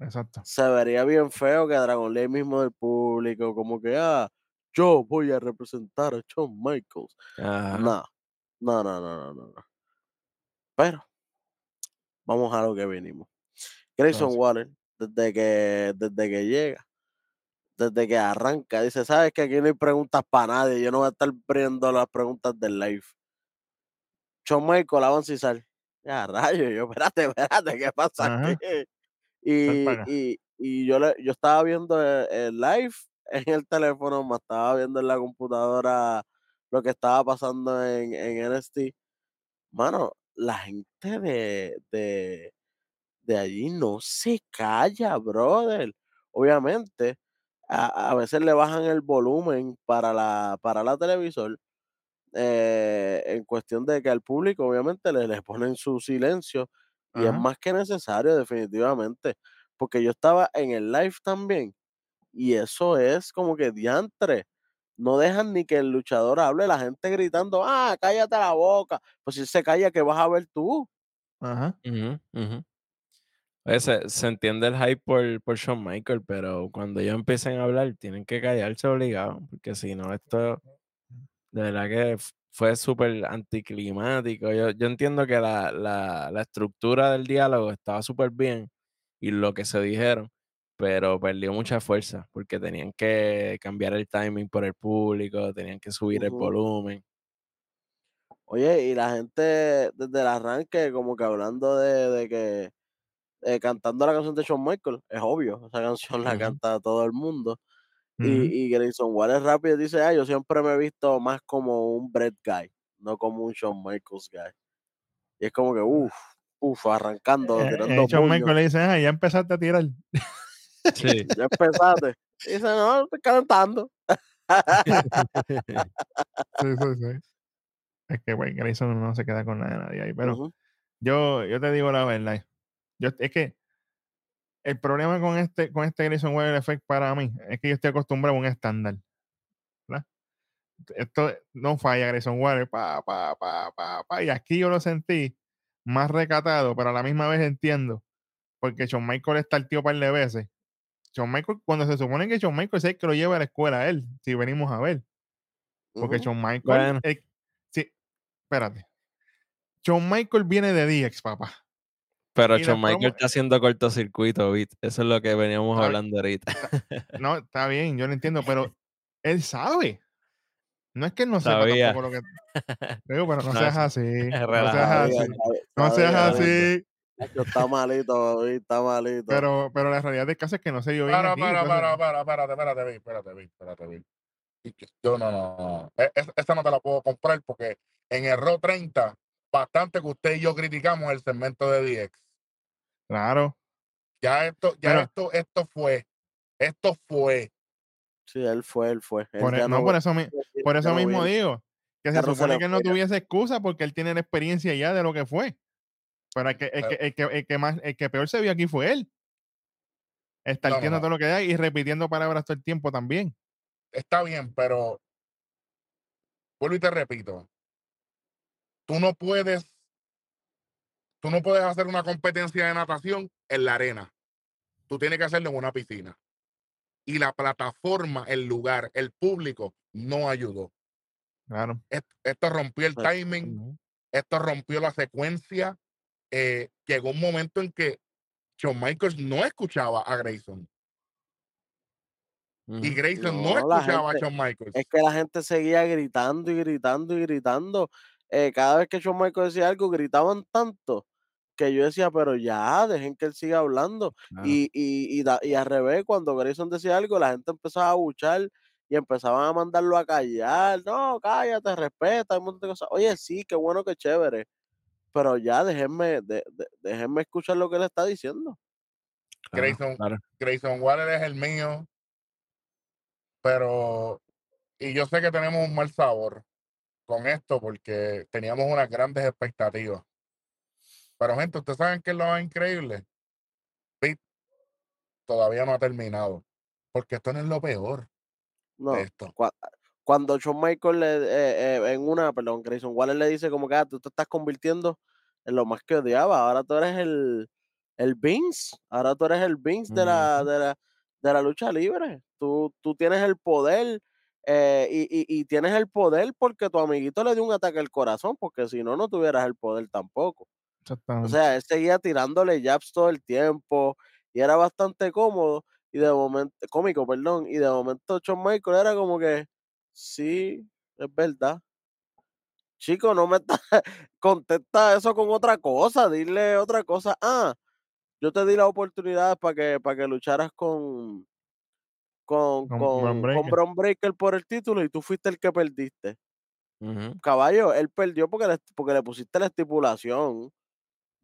exacto. se vería bien feo que Dragon Lee mismo del público, como que, ah, yo voy a representar a Shawn Michaels. Ajá. No, no, no, no, no, no. Pero, vamos a lo que vinimos. Grayson. Waller, desde que, desde que llega, desde que arranca, dice, sabes que aquí no hay preguntas para nadie, yo no voy a estar viendo las preguntas del live. Shawn Michaels, avanza y sal. Ya, rayo, yo, espérate, espérate, ¿qué pasa Ajá. aquí? Y, y, y yo, le, yo estaba viendo el, el live en el teléfono, me estaba viendo en la computadora lo que estaba pasando en, en NXT. Mano, la gente de, de, de allí no se calla, brother. Obviamente, a, a veces le bajan el volumen para la, para la televisor. eh, en cuestión de que al público obviamente le, le ponen su silencio y es más que necesario definitivamente porque yo estaba en el live también y eso es como que diantre no dejan ni que el luchador hable la gente gritando ah cállate la boca pues si él se calla que vas a ver tú Ajá. Ujú, ujú. Oye, se, se entiende el hype por, por Shawn Michael, pero cuando ellos empiecen a hablar, tienen que callarse obligados, porque si no, esto de verdad que fue súper anticlimático. Yo, yo entiendo que la, la, la estructura del diálogo estaba súper bien y lo que se dijeron, pero perdió mucha fuerza porque tenían que cambiar el timing por el público, tenían que subir el volumen. Oye, y la gente desde el arranque, como que hablando de, de que eh, cantando la canción de Shawn Michaels, es obvio, esa canción la Ujú. canta todo el mundo. Ujú. Y, y Grayson Waller rápido dice, ah, yo siempre me he visto más como un Brett guy, no como un Shawn Michaels guy. Y es como que, uff, uff, arrancando, Eh, tirando eh, Shawn. Michaels le dice, ah, ya empezaste a tirar. Sí. Ya empezaste. Y dice, no, estoy cantando. Sí, sí, sí. Es que, güey, Grayson no se queda con nada de nadie ahí. Pero Ujú, yo, yo te digo la verdad. Yo, es que el problema con este, con este Grayson Waller Effect para mí es que yo estoy acostumbrado a un estándar. ¿verdad? Esto no falla Grayson Waller, pa, pa, pa, pa, pa. Y aquí yo lo sentí más recatado, pero a la misma vez entiendo. Porque Shawn Michaels está el tío par de veces. Shawn Michaels, cuando se supone que Shawn Michaels es el que lo lleva a la escuela a él, si venimos a ver. Porque Michaels. Bueno. eh, sí, espérate. Shawn Michaels viene de DX, papá. Pero Shawn promos- está haciendo cortocircuito, ¿viste? Eso es lo que veníamos Está- hablando ahorita. No, está bien, yo lo entiendo, pero él sabe. No es que él no sepa Sabía. tampoco lo que. Digo, pero no No, seas sí. así. No seas Sabía, así. No seas sabía, así. Está malito, está malito. Pero, pero la realidad del caso es que no se yo bien Para, aquí. para, entonces- para, para, espérate, espérate, espérate, Yo no, no, no. E- es- Esta no te la puedo comprar porque en el RO 30, bastante que usted y yo criticamos el segmento de DX. Claro. Ya esto, ya Pero- esto, esto fue, esto fue. Sí, él fue, él fue. Él Por, e- no, por eso, mi- por eso no mismo viene. digo que se supone que él no tuviese excusa porque él tiene la experiencia ya de lo que fue. Pero el que, el que, el que, el que más, el que peor se vio aquí fue él. Estar No, no, diciendo no. todo lo que hay y repitiendo palabras todo el tiempo también. Está bien, pero vuelvo y te repito. Tú no puedes, tú no puedes hacer una competencia de natación en la arena. Tú tienes que hacerlo en una piscina. Y la plataforma, el lugar, el público no ayudó. Claro. Est- Esto rompió el timing, esto rompió la secuencia. eh, llegó un momento en que Shawn Michaels no escuchaba a Grayson y. Grayson no, escuchaba gente- a Shawn Michaels. Es que la gente seguía gritando y gritando y gritando. Eh, cada vez que Shawn Michaels decía algo, gritaban tanto que yo decía, pero ya, dejen que él siga hablando. Claro. Y, y, y, da- y al revés, cuando Grayson decía algo, la gente empezaba a buchar y empezaban a mandarlo a callar. No, cállate, respeta, un montón de cosas. Oye, sí, qué bueno, qué chévere. Pero ya, déjenme, de- de- déjenme escuchar lo que él está diciendo. Claro, Grayson- claro. Grayson Waller es el mío, pero y yo sé que tenemos un mal sabor con esto porque teníamos unas grandes expectativas. Pero gente, ustedes saben que es lo más increíble. Pete todavía no ha terminado, porque esto no es lo peor No, de esto. cuando Shawn Michaels le, eh, eh, en una, perdón, Grayson Waller le dice como que ah, tú te estás convirtiendo en lo más que odiaba, ahora tú eres el, el Vince, ahora tú eres el Vince de la, de la, de la lucha libre, tú, tú tienes el poder eh, y, y- y tienes el poder porque tu amiguito le dio un ataque al corazón, porque si no, no tuvieras el poder tampoco. O sea, él seguía tirándole jabs todo el tiempo y era bastante cómodo y de momento, cómico, perdón, y de momento Shawn Michaels era como que, sí, es verdad. Chico, no me está, contesta eso con otra cosa, dile otra cosa. Ah, yo te di la oportunidad para que, para que lucharas con, con, Con con, Bron con Breakker. Bron Breakker por el título y tú fuiste el que perdiste. Ujú. Caballo, él perdió porque le, porque le pusiste la estipulación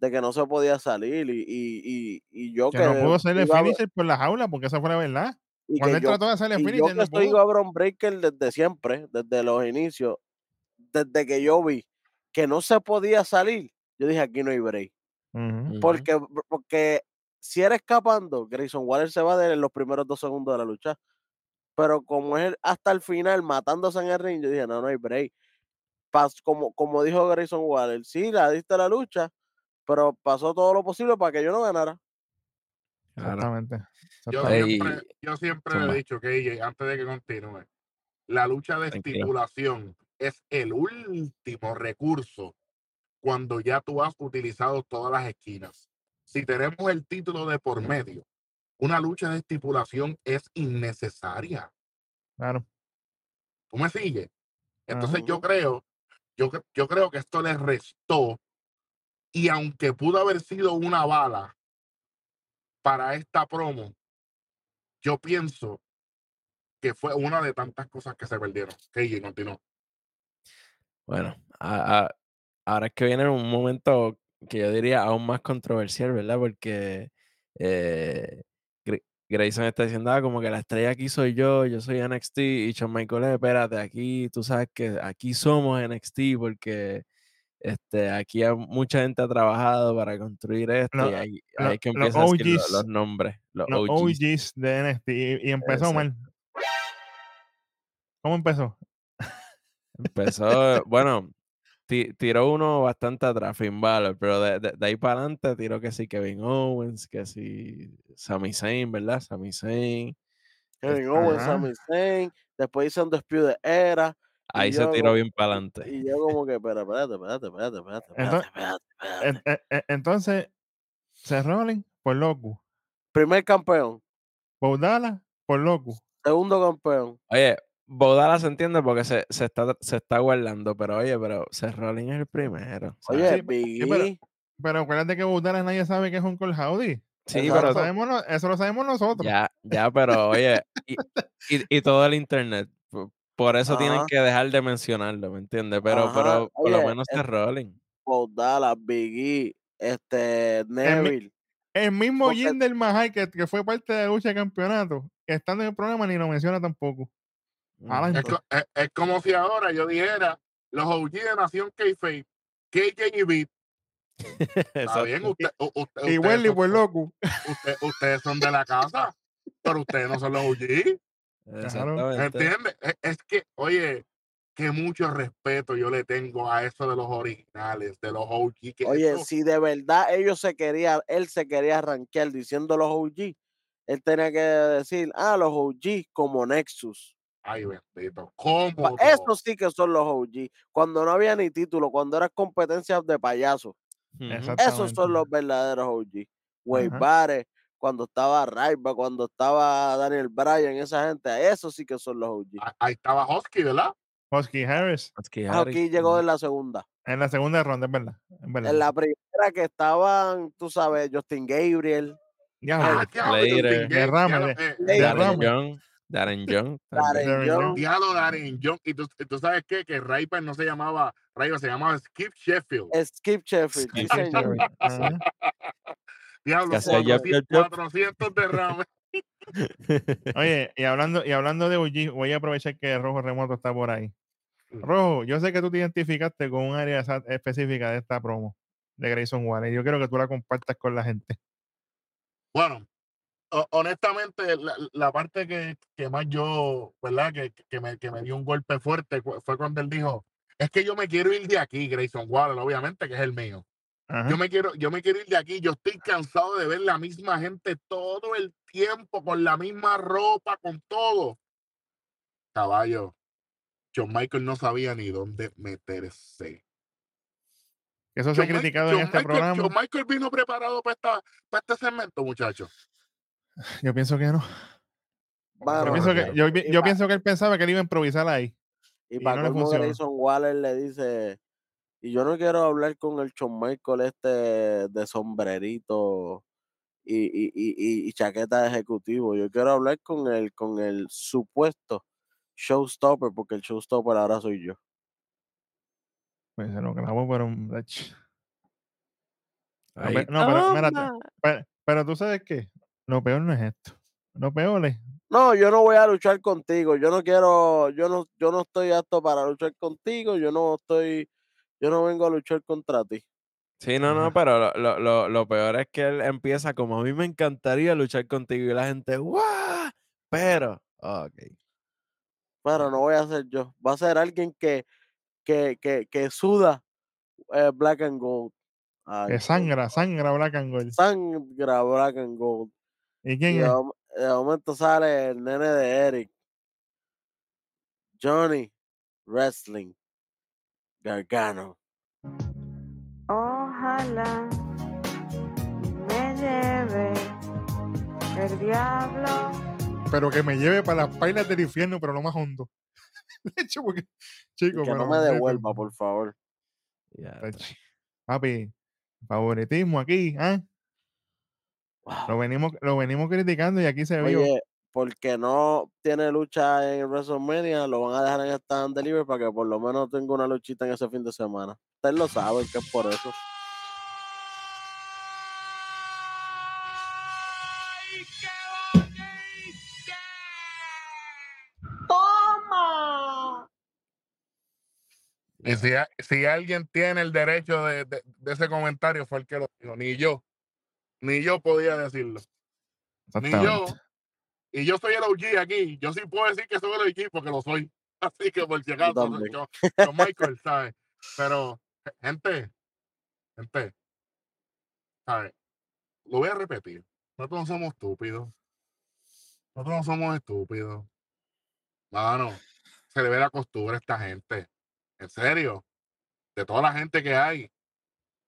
de que no se podía salir y, y, y, y yo Que que, no pudo ser el finisher por la jaula, porque esa fue la verdad. y Cuando él yo, trató de hacer el y yo finisher, que no soy pudo. a Bron Breaker desde siempre, desde los inicios, desde que yo vi que no se podía salir, yo dije aquí no hay break. Ujú. Ujú. Porque, porque si era escapando, Grayson Waller se va de en los primeros dos segundos de la lucha. Pero como es hasta el final matándose en el ring, yo dije, no, no hay break. Pas- como, como dijo Grayson Waller, sí, la diste la lucha, pero pasó todo lo posible para que yo no ganara. Exactamente. Yo exactamente. Siempre, yo siempre le he dicho que AJ, antes de que continúe, la lucha de Tranquilo. estipulación es el último recurso cuando ya tú has utilizado todas las esquinas. Si tenemos el título de por medio, una lucha de estipulación es innecesaria. Claro. ¿Tú me sigues? Entonces yo creo, yo, yo creo que esto le restó. Y aunque pudo haber sido una bala para esta promo, yo pienso que fue una de tantas cosas que se perdieron. KJ continuó. Bueno, a- a- ahora es que viene un momento que yo diría aún más controversial, ¿verdad? Porque eh, Gra- Grayson está diciendo, ah, como que la estrella aquí soy yo, yo soy NXT, y Shawn Michaels, espérate, aquí tú sabes que aquí somos NXT porque este, aquí hay- mucha gente ha trabajado para construir esto y lo- es que los empiezan lo- los, OGs, nombres, los Los OGs. OGs de NXT. Y, y empezó Exacto. mal. ¿Cómo empezó? Empezó, bueno, tiró uno bastante atrás, Finn Balor, pero de, de- de ahí para adelante tiró que sí Kevin Owens, que sí Sami Zayn, ¿verdad? Sami Zayn. Kevin Owens, Ajá. Sami Zayn, después hizo un Undisputed Era. y Ahí se tiró como- bien para adelante. Y yo como que, espérate, espérate, espérate, espérate, espérate, Entonces- espérate, espérate. En- en- entonces, Seth Rollins por loco. Primer campeón, Baudala por loco. segundo campeón. Oye, Bodala se entiende porque se, se está, se está guardando, pero oye, pero Seth Rollins es el primero. ¿sabes? Oye, Sí, Big sí, pero- E, Pero acuérdate que Baudala nadie sabe que es un Cole Howdy. Sí, Eso, pero lo sabemos, eso lo sabemos nosotros. ya, ya, pero oye, y, y, y todo el internet. Por eso tienen que dejar de mencionarlo, ¿me entiendes? Pero, Ajá, pero por lo menos es- Seth Rollins. Paul Dallas, Big E, este, Neville. El mismo Porque- Jinder Mahal, que, que fue parte de la lucha de campeonato, estando en el programa, ni lo menciona tampoco. Ujú. Es, es- es como si ahora yo dijera los OG de Nación K-Fape, KJ y Beat. Está bien, usted, usted- Y ustedes, Welly son, por loco. usted- ustedes son de la casa, pero ustedes no son los OG. ¿Entiendes? Es, es que, oye, que mucho respeto yo le tengo a eso de los originales, de los OG. Que Oye, eso- si de verdad ellos se querían, él se quería arranquear diciendo los OG, él tenía que decir, ah, los OG como Nexus. Ay, bendito. ¿Cómo? Estos sí que son los OG. Cuando no había ni título, cuando eran competencias de. Exacto. Esos son los verdaderos OG. Wade. Barrett, cuando estaba Raiba, cuando estaba Daniel Bryan, esa gente, esos sí que son los OG. Ah, Ahí estaba Husky, ¿verdad? Husky Harris. Husky Ah, Harris, llegó en la segunda. En la segunda ronda, es verdad. En la primera que estaban, tú sabes, Justin Gabriel, Diablo, Ah. Justin Derrame, Derrame. Darren Young. Darren también. Darren Young, Young. Diablo Darren Young. Y tú, tú sabes qué? Que Raiper no se llamaba Raiper, se llamaba Skip Sheffield. Skip Sheffield, sí, Skip. Diablo, Que hacía yep, 400, yep, yep. 400 derrames. Oye, y hablando, y hablando de OG, voy a aprovechar que Rojo Remoto está por ahí. Rojo, yo sé que tú te identificaste con un área específica de esta promo de Grayson Waller. Yo quiero que tú la compartas con la gente. Bueno, honestamente, la, la parte que, que más yo, ¿verdad? Que, que, me, que me dio un golpe fuerte fue cuando él dijo, es que yo me quiero ir de aquí, Grayson Waller, obviamente, que es el mío. Ajá. Yo me quiero, yo me quiero ir de aquí. Yo estoy cansado de ver la misma gente todo el tiempo, con la misma ropa, con todo. Caballo, John Michael no sabía ni dónde meterse. Eso se ha John criticado en John este Michael- programa. John Michael vino preparado para, esta, para este segmento, muchachos. Yo pienso que no. Yo, pienso que, yo, pienso que él pensaba que él iba a improvisar ahí. Y y para no le colmo. Grayson Waller le dice, y yo no quiero hablar con el Shawn Michael este de sombrerito y, y, y, y- chaqueta de ejecutivo. Yo quiero hablar con el, con el supuesto showstopper, porque el showstopper ahora soy yo. Pues se lo grabó, pero. mm, ach. No, Ahí pe- no, pero espérate. toma. Pero, pero tú sabes qué. Lo peor no es esto. Lo peor es. No, yo no voy a luchar contigo. Yo no quiero, yo no, yo no estoy apto para luchar contigo. Yo no estoy, yo no vengo a luchar contra ti. Sí, no, no, pero lo, lo, lo, lo peor es que él empieza como a mí me encantaría luchar contigo y la gente, ¡guau! Pero, ok. Pero no voy a ser yo. Va a ser alguien que, que, que, que suda eh, black and gold. Ay, Que sangra, sangra Black and Gold. sangra black and gold. ¿Y quién de, es? mom- de momento sale el nene de Eric. Johnny Wrestling Gargano. Ojalá me lleve El diablo. Pero que me lleve para las pailas del infierno, pero lo más hondo. De hecho, porque, chico, que no me devuelva, por favor. Ya, Papi, favoritismo aquí, Lo venimos, lo venimos criticando y aquí se vio. Oye, porque no tiene lucha en WrestleMania, lo van a dejar en stand delivery para que por lo menos tenga una luchita en ese fin de semana. Ustedes lo saben que es por eso. ¡Toma! Y si, si alguien tiene el derecho de, de- de ese comentario, fue el que lo dijo. Ni yo. Ni yo podía decirlo. Ni yo. Y yo soy el OG aquí. Yo sí puedo decir que soy el OG porque lo soy. Así que por si acaso, también. yo, yo Michael, ¿sabes? Pero, gente, gente, ¿sabes? Lo voy a repetir. Nosotros no somos estúpidos. Nosotros no somos estúpidos. Mano, se le ve la costura a esta gente. En serio. De toda la gente que hay.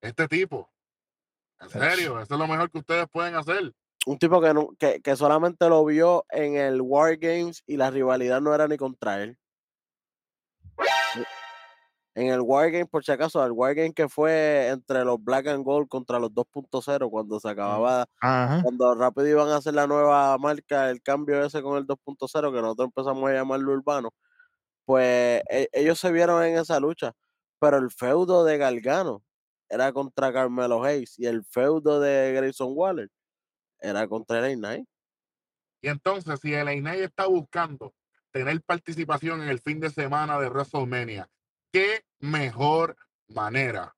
Este tipo. En serio. Eso es lo mejor que ustedes pueden hacer. Un tipo que, no- que, que solamente lo vio en el War Games y la rivalidad no era ni contra él. En el War Game, por si acaso, el War Game que fue entre los Black and Gold contra los 2.0 cuando se acababa Ajá. cuando rápido iban a hacer la nueva marca, el cambio ese con el 2.0, que nosotros empezamos a llamarlo urbano, pues e- ellos se vieron en esa lucha, pero el feudo de Gargano era contra Carmelo Hayes y el feudo de Grayson Waller era contra el Knight. Y entonces, si el Inay está buscando tener participación en el fin de semana de WrestleMania, qué mejor manera,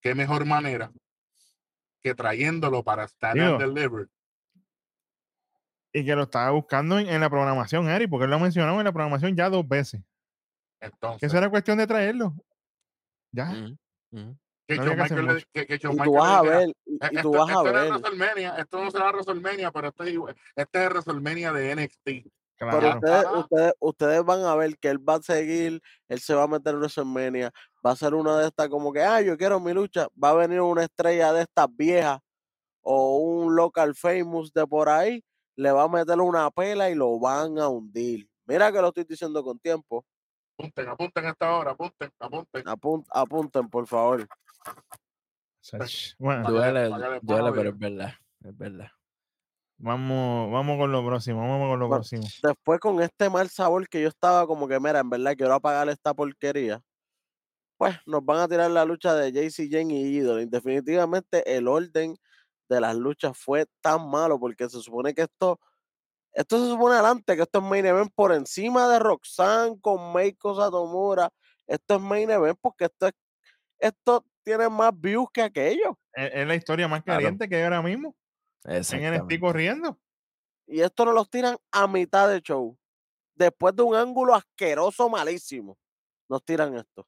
qué mejor manera que trayéndolo para Stand and Digo. Deliver. Y que lo estaba buscando en, en la programación, Eric, porque él lo ha mencionado en la programación ya dos veces. Que Entonces, eso era cuestión de traerlo. Ya. Que no Michael le- que- que Y tú Michael vas a ver, y, "E- y esto, tú vas a esto ver, esto no será WrestleMania, pero este, es este WrestleMania de NXT. pero ustedes, ustedes, ustedes van a ver que él va a seguir, él se va a meter en WrestleMania, va a ser una de estas como que, ah, yo quiero mi lucha, va a venir una estrella de estas viejas o un local famous de por ahí, le va a meter una pela y lo van a hundir. Mira que lo estoy diciendo con tiempo. Apunten, apunten a esta hora, apunten, apunten. Apun- apunten, por favor. Sach. Bueno, Duele, duele, pero es verdad. Es verdad. vamos, vamos con lo próximo, vamos con lo Bueno, próximo. Después con este mal sabor que yo estaba como que, mira, en verdad quiero apagar esta porquería. Pues nos van a tirar la lucha de JC Jane y Idol. Definitivamente el orden de las luchas fue tan malo porque se supone que esto, esto se supone adelante, que esto es main event por encima de Roxanne con Meiko Satomura. Esto es main event porque esto es, esto tiene más views que aquello. Es, es la historia más Claro. caliente que hay ahora mismo. En NXT corriendo. Y esto nos los tiran a mitad de show. Después de un ángulo asqueroso, malísimo. Nos tiran esto.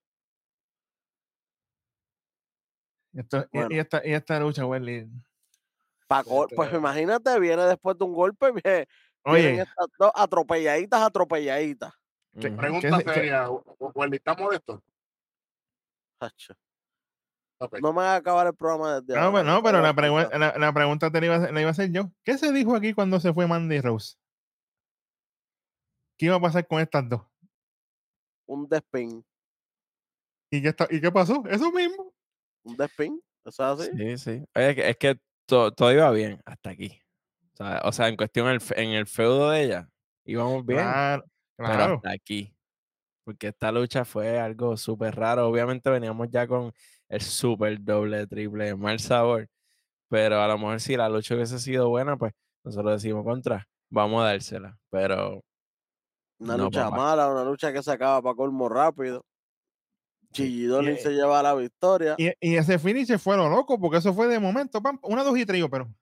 Esto- y- Bueno. y, esta, y esta lucha, Welly. Pa' gol- pues Este- imagínate, viene después de un golpe, Oye, estas dos atropelladitas, atropelladitas. ¿Qué-. Pregunta ¿Qué- seria, Wendy, ¿estamos de esto? Hacho. Ok. No me va a acabar el programa desde no, ahora, pero, no, pero la, pregu- la, la pregunta te la iba, a hacer- la iba a hacer yo. ¿Qué se dijo aquí cuando se fue Mandy Rose? ¿Qué iba a pasar con estas dos? Un despin. ¿Y qué, está- ¿y qué pasó? Eso mismo. Un despin. ¿Eso es así? Sí, sí. Oye, es que, es que to- todo iba bien hasta aquí. O sea, o sea, en cuestión el en el feudo de ella, íbamos bien, Claro, pero hasta aquí. Porque esta lucha fue algo súper raro. Obviamente veníamos ya con el súper doble, triple, mal sabor. Pero a lo mejor si la lucha hubiese sido buena, pues nosotros decimos contra, vamos a dársela. Pero Una No, lucha papá. mala, una lucha que se acaba para colmo rápido. Sí. Gigi Dolin Y- se lleva la victoria. Y, y ese finish fue lo loco, porque eso fue de momento, pam, una, dos y tres, pero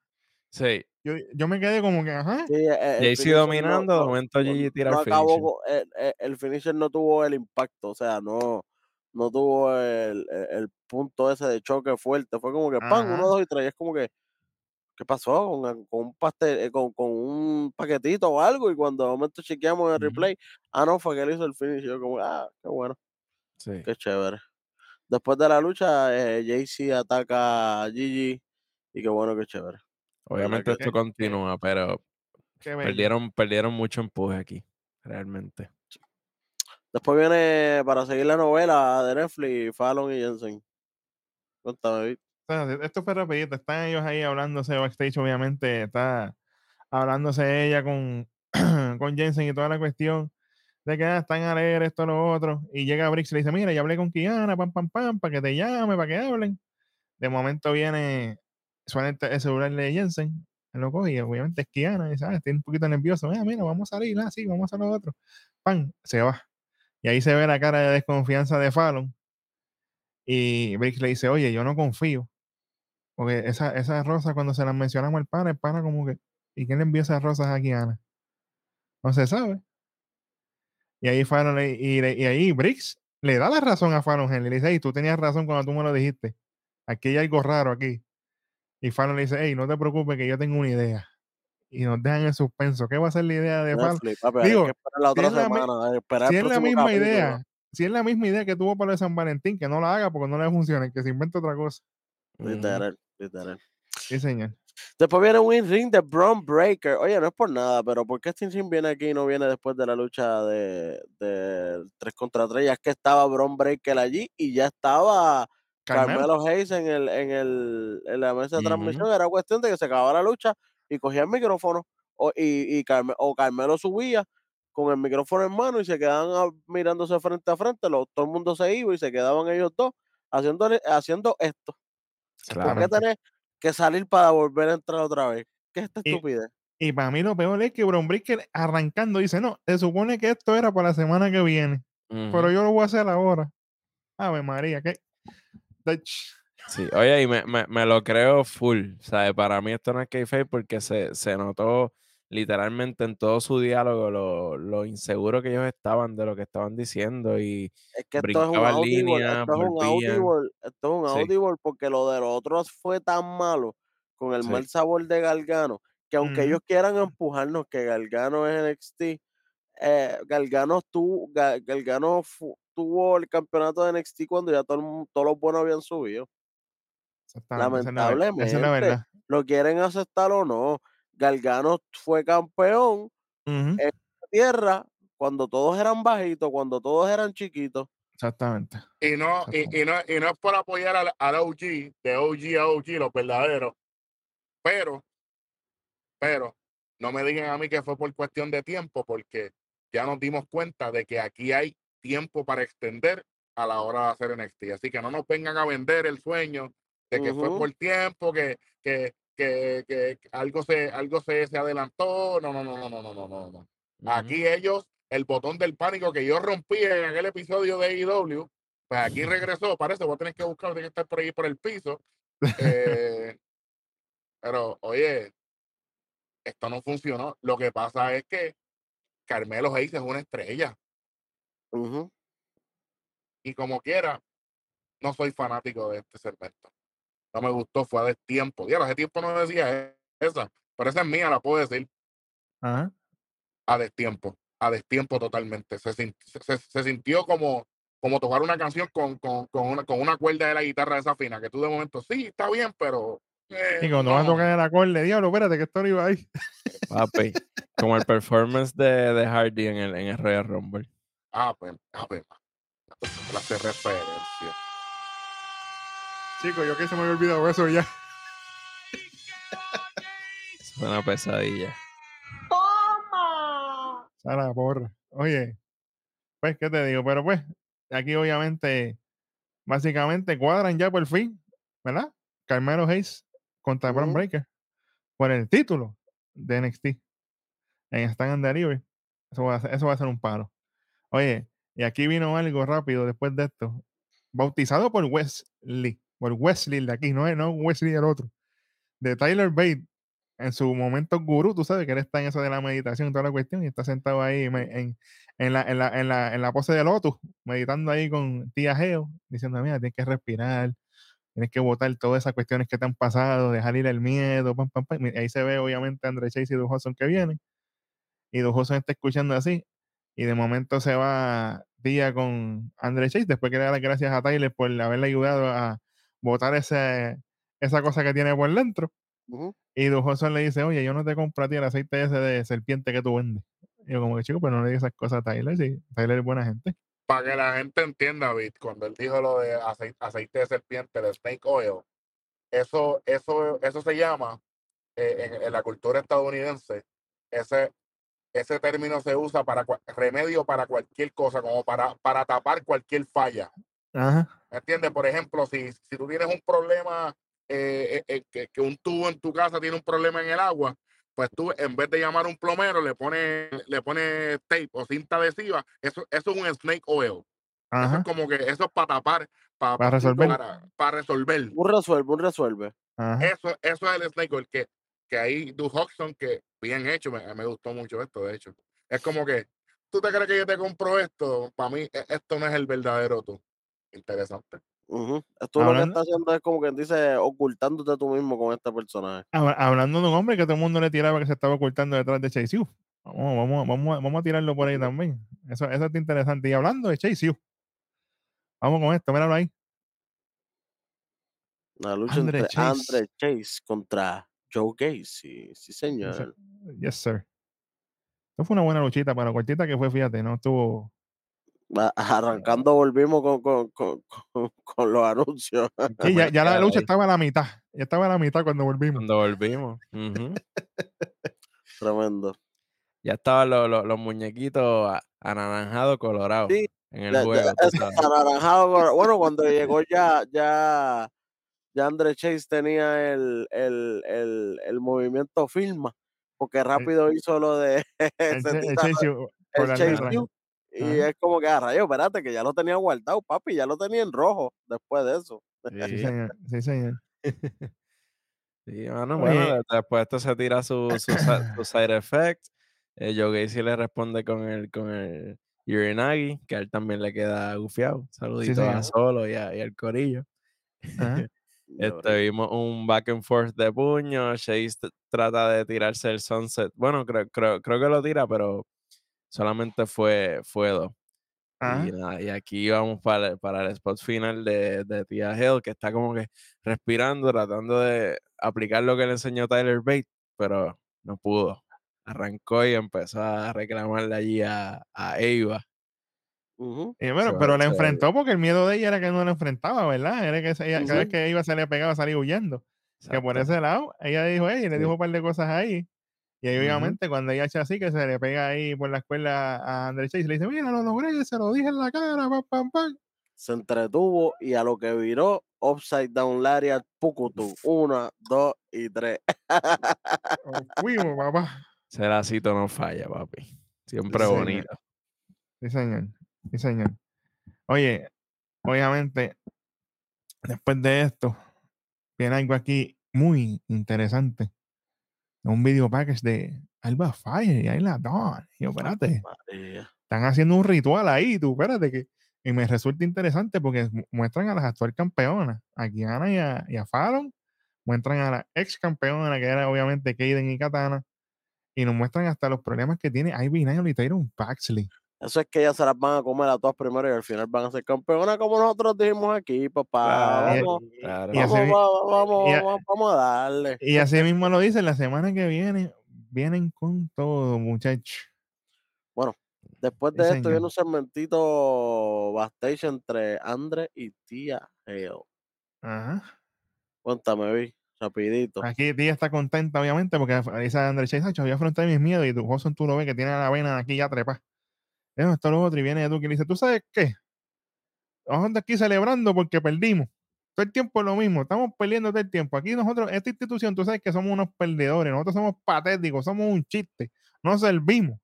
sí, yo, yo me quedé como que, ajá. Sí, e- finisher no- dominando, de momento Gigi tira no el acabó finisher. con- el, el- el finisher no tuvo el impacto, o sea, no, no tuvo el, el- punto ese de choque fuerte. Fue como que pan, Ajá. uno, dos y tres. y es como que, ¿qué pasó? Con, con un pastel, eh, con, con un paquetito o algo. Y cuando de momento chequeamos el replay, ah, no, fue que él hizo el finish. y Yo como, ah, qué bueno, Sí. qué chévere. Después de la lucha, eh, Jaycee ataca a Gigi y qué bueno, qué chévere. Obviamente esto continúa, pero perdieron, perdieron mucho empuje aquí, realmente. Después viene para seguir la novela de Netflix, Fallon y Jensen. Cuéntame, esto fue rapidito. Están ellos ahí hablándose backstage, obviamente. Está hablándose ella con, con Jensen y toda la cuestión de que ah, están alegres, esto, lo otro. Y llega Brix y le dice, mira, ya hablé con Kiana, pam, pam, pam, para que te llame, para que hablen. De momento viene, suena el, el celular de Jensen, lo coge y obviamente es Kiana, y dice, ah, estoy un poquito nervioso, mira, mira, vamos a salir, ah, sí, vamos a lo otro. Pan, se va. Y ahí se ve la cara de desconfianza de Fallon. Y Briggs le dice, oye, yo no confío. Porque esa, esas rosas, cuando se las mencionamos al pana, el pana como que, ¿y quién le envió esas rosas a Kiana? No se sabe. Y ahí Fallon le- y, y ahí Briggs le da la razón a Fallon Henley. Le dice, hey, tú tenías razón cuando tú me lo dijiste. Aquí hay algo raro aquí. Y Fallon le dice, hey, no te preocupes que yo tengo una idea. Y nos dejan en suspenso. ¿Qué va a ser la idea de Fallon? Digo, que si es la eh, esperar Si el es la próximo misma capítulo. idea, si es la misma idea que tuvo para de San Valentín, que no la haga porque no le funciona, que se invente otra cosa. Literal, literal. Sí, señor. Después viene un ring de Braun Breaker. Oye, no es por nada, pero ¿por qué este ring viene aquí y no viene después de la lucha de, de 3 contra 3? Ya es que estaba Braun Breaker allí y ya estaba Carmelo. Hayes en, el, en, el, en la mesa de transmisión. Era cuestión de que se acababa la lucha y cogía el micrófono o, y, y Carme- o Carmelo subía con el micrófono en mano y se quedaban mirándose frente a frente. lo- todo el mundo se iba y se quedaban ellos dos haciendo, haciendo esto. ¿Por Claro. qué tenés que salir para volver a entrar otra vez? ¿Qué es esta Y- estupidez? Y para mí lo peor es que Bron Breaker arrancando dice, no, se supone que esto era para la semana que viene, pero yo lo voy a hacer ahora. Ave María, ¿qué? Sí, oye, y me, me, me lo creo full, ¿sabes? Para mí esto no es kayfabe porque se, se notó literalmente en todo su diálogo lo, lo inseguro que ellos estaban de lo que estaban diciendo y Es que esto es un brincaban audible, líneas, esto es un audible, esto es un Sí. audible porque lo de los otros fue tan malo con el Sí. mal sabor de Galgano que aunque ellos quieran empujarnos que Galgano es NXT, eh, Galgano tuvo, Ga- Galgano fu- tuvo el campeonato de NXT cuando ya todo todos los buenos habían subido. Exactamente, esa es Esa Lamentablemente, verdad. lo quieren aceptar o no. Galgano fue campeón en la tierra cuando todos eran bajitos, cuando todos eran chiquitos. Exactamente. Y no, y, y no, y no es por apoyar al, al OG, de OG a OG, los verdaderos. Pero, pero, no me digan a mí que fue por cuestión de tiempo, porque ya nos dimos cuenta de que aquí hay tiempo para extender a la hora de hacer NXT. Así que no nos vengan a vender el sueño de que fue por tiempo, que, que, que, que algo se, algo se, se adelantó. No, no, no, no, no, no, no, no. Aquí ellos, el botón del pánico que yo rompí en aquel episodio de AEW, pues aquí regresó, parece, voy a tener que buscar, tiene que estar por ahí por el piso. Eh, pero, oye, esto no funcionó. Lo que pasa es que Carmelo Hayes es una estrella. Y como quiera, no soy fanático de este segmento. No me gustó, fue a destiempo. Diablo, hace tiempo no decía esa, pero esa es mía, la puedo decir. Ajá. a destiempo, a destiempo totalmente. Se, se- se- se sintió como, como tocar una canción con, con, con una, con una cuerda de la guitarra de esa fina, que tú de momento, sí, está bien, pero... eh, Y cuando vas a no". tocar el acorde, diablo, espérate, que esto no iba ahí. Papi, como el performance de, de Hardy en el, en el Royal Rumble. Ah, pues, ah, pues, clase de referencia. Chicos, yo que se me había olvidado eso ya. Fue una pesadilla. A la porra. Oye, pues, ¿qué te digo? Pero pues, aquí obviamente, básicamente cuadran ya por fin, ¿verdad? Carmelo Hayes contra Bron Ujú. Breaker por el título de NXT en Stand and Delivery. Eso va, a ser, eso va a ser un paro. Oye, y aquí vino algo rápido después de esto. Bautizado por Wesley, por Wesley de aquí, no es no Wesley el otro, de Tyler Bate, en su momento gurú, tú sabes que él está en eso de la meditación y toda la cuestión, y está sentado ahí en, en, la, en, la, en, la, la pose de Lotus, meditando ahí con tía Geo, diciendo, mira, tienes que respirar, tienes que botar todas esas cuestiones que te han pasado, dejar ir el miedo, pam, pam, pam. Ahí se ve obviamente a Andre Chase y Duke Hudson que vienen, y Duke Hudson está escuchando así, y de momento se va Tía con Andre Chase, después que le da las gracias a Tyler por haberle ayudado a botar ese, esa cosa que tiene por dentro. Y Dujoso le dice, oye, yo no te compro a ti el aceite ese de serpiente que tú vendes. Y yo como que, chico, pero no le digas esas cosas a Tyler. Sí, Tyler es buena gente. Para que la gente entienda, Bit, cuando él dijo lo de aceite, aceite de serpiente, de snake oil, eso, eso, eso se llama eh, en, en la cultura estadounidense, ese, ese término se usa para remedio para cualquier cosa, como para, para tapar cualquier falla. Ajá. ¿Me entiendes? Por ejemplo, si, si tú tienes un problema, eh, eh, eh, que, que un tubo en tu casa tiene un problema en el agua, pues tú en vez de llamar a un plomero le pones le pone tape o cinta adhesiva, eso, eso es un snake oil. Eso Ajá. es como que eso es para tapar, para, Para resolver. Para, para resolver. Un resuelve, un resuelve. Ajá. Eso, eso es el snake oil, que, que ahí Du Hodgson, que bien hecho, me, me gustó mucho esto, de hecho. Es como que, ¿tú te crees que yo te compro esto? Para mí, e- esto no es el verdadero tú. Interesante. Esto lo que está haciendo es como quien dice, ocultándote tú mismo con este personaje. Habla- Hablando de un hombre que todo el mundo le tiraba que se estaba ocultando detrás de Chase U. Vamos, vamos, vamos, a- vamos a tirarlo por ahí también. Eso, eso está interesante. Y hablando de Chase U. Vamos con esto, míralo ahí. La lucha Andre entre Chase. Andre Chase contra Joe Gacy. Sí, señor. Yes, sir. Esto fue una buena luchita, para la cortita que fue, fíjate, no estuvo. Va- Arrancando volvimos con, con, con, con- con los anuncios. Sí, ya, ya la lucha estaba a la mitad. Ya estaba a la mitad cuando volvimos. Cuando volvimos. Tremendo. Ya estaban los, los, los muñequitos anaranjados colorados Sí, en el Ya- ya- juego. anaranjado con- Bueno, cuando llegó ya, ya, ya Andre Chase tenía el, el, el, el movimiento firma, porque rápido hizo lo de y Ajá. es como que, a rayo, espérate, que ya lo tenía guardado, papi, ya lo tenía en rojo después de eso. Sí, señor. Sí, señor. sí, mano, bueno, de- después esto se tira su, su, side effect. Eh, Joe Gacy le responde con el, con el Urinagi, que a él también le queda gufiado. Saluditos señor. a Solo y, a- y al Corillo. Ajá. Este, vimos un back and forth de puño. Chase trata de tirarse el sunset. Bueno, creo, creo, creo que lo tira, pero solamente fue, fue dos. Y, nada, y aquí vamos para, el- para el spot final de, de Tia Hill, que está como que respirando, tratando de aplicar lo que le enseñó Tyler Bate, pero no pudo. Arrancó y empezó a reclamarle allí a, a Y bueno, pero la va- enfrentó porque el miedo de ella era que no la enfrentaba, ¿verdad? Era que ella- cada vez que iba se le pegaba, salía huyendo. Que por ese lado, ella dijo, ella le Sí. dijo un par de cosas ahí. Y ahí, obviamente, cuando ella echa así, que se le pega ahí por la escuela a André Chase, le dice, mira, lo logré, se lo dije en la cara, pam, pam, pam. Se entretuvo y a lo que viró, Upside Down Lariat Pukutu. Una, dos y tres. Fuimos, papá. Ceracito no falla, papi. Siempre Sí, señor. bonito. Sí, señor. Sí, señor. Oye, obviamente, después de esto, viene algo aquí muy interesante. Un video package de Alba Fire y Ayla Dawn. Y yo, espérate, están haciendo un ritual ahí, tú, espérate, que y me resulta interesante porque mu- muestran a las actuales campeonas, a Kiana y a, y a Fallon, muestran a la ex campeona, que era obviamente Kaden y Katana, y nos muestran hasta los problemas que tiene Ivy Nile y Tyron Paxley. Eso es que ellas se las van a comer a todas primero y al final van a ser campeonas como nosotros dijimos aquí, papá. Claro, Vamos, claro. y así vamos, vamos, a- vamos, vamos a darle. Y así mismo lo dicen, la semana que viene vienen con todo, muchachos. Después Sí, de esto señor. viene un segmentito backstage entre Andre y Tía Hale. Ajá. Cuéntame, vi, rapidito. Aquí tía está contenta, obviamente, porque dice André Chase, "Hacho, voy a afrontar mis miedos y tu Johnson tú lo ves que tiene la vena aquí ya trepa. Esto lo otro, y viene Duque y le dice, ¿tú sabes qué? Vamos a andar aquí celebrando porque perdimos. Todo el tiempo es lo mismo, estamos perdiendo todo el tiempo. Aquí nosotros, esta institución, tú sabes que somos unos perdedores, nosotros somos patéticos, somos un chiste, no servimos.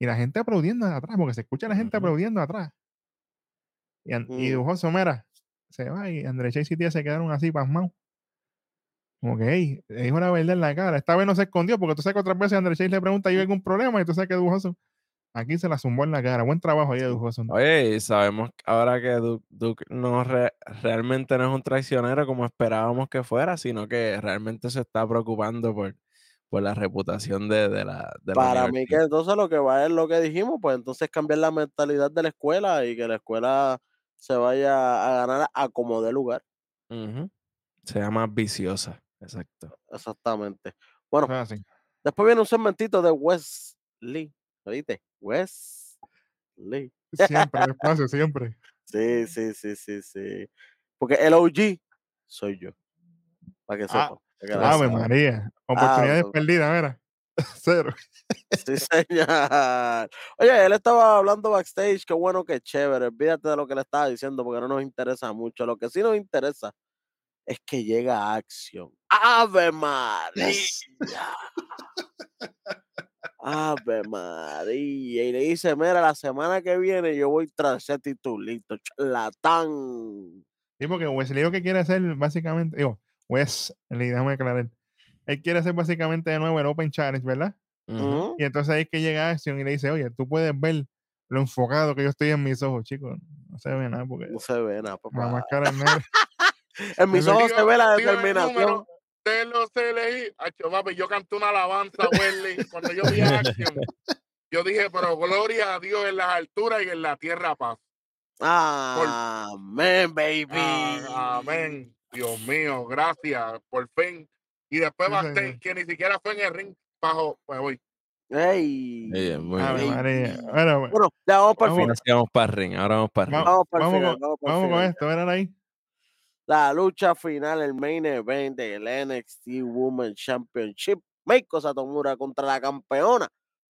Y la gente aplaudiendo de atrás, porque se escucha la gente Ujú. aplaudiendo atrás. Y, An- y Mm. Dujoso, mira, se va y André Chase y tía se quedaron así pasmados. Como que, hey, la verdad en la cara. Esta vez no se escondió, porque tú sabes que otras veces André Chase le pregunta, ¿hay algún problema? Y tú sabes que Dujoso, aquí se la zumbó en la cara. Buen trabajo ahí de Dujoso. Oye, y sabemos ahora que Duke, Duke no re- realmente no es un traicionero como esperábamos que fuera, sino que realmente se está preocupando por, por la reputación de, de la, de la Para mí que entonces lo que va es lo que dijimos, pues entonces cambiar la mentalidad de la escuela y que la escuela se vaya a ganar a como de lugar. Ujú. Se llama viciosa. Exacto. Exactamente. Bueno, así. después viene un segmentito de Wesley. ¿Oíste? Wesley. Siempre, despacio, siempre. Sí, sí, sí, sí, sí. Porque el OG soy yo. Para que Ah, sepa. la Ave. María. Oportunidades Ave- perdidas, mira. Cero. Sí, señor. Oye, él estaba hablando backstage, qué bueno, qué chévere. Olvídate de lo que le estaba diciendo porque no nos interesa mucho. Lo que sí nos interesa es que llega acción. ¡Ave María! ¡Ave María! Y le dice, mira, la semana que viene yo voy tras ese titulito, charlatán. Sí, porque Wesley lo que quiere hacer básicamente, digo, Wesley, déjame aclarar. Él quiere hacer básicamente de nuevo el Open Challenge, ¿verdad? Y entonces ahí es que llega Action y le dice, oye, tú puedes ver lo enfocado que yo estoy en mis ojos, chicos. No se ve nada porque No se ve nada, la papá. máscara es negra. En mis ojos se ve la determinación. De los elegí. Acho, papi, yo canté una alabanza, Wesley. Cuando yo vi a Action, yo dije, pero gloria a Dios en las alturas y en la tierra paz. Amén, baby. Ah, amén. Dios mío, gracias, por fin. Y después Sí, backstage, señor. que ni siquiera fue en el ring, bajo, pues voy. Ey. Muy bien, muy Ave bien. María. Baby. Bueno, Bueno, ya vamos para el final. Ahora sí vamos para el ring. Ahora vamos para el ring. Va- Vamos para el vamos final. Vamos vamos con esto, ¿verdad ahí? La lucha final, el main event del NXT Women's Championship. Meiko Satomura contra la campeona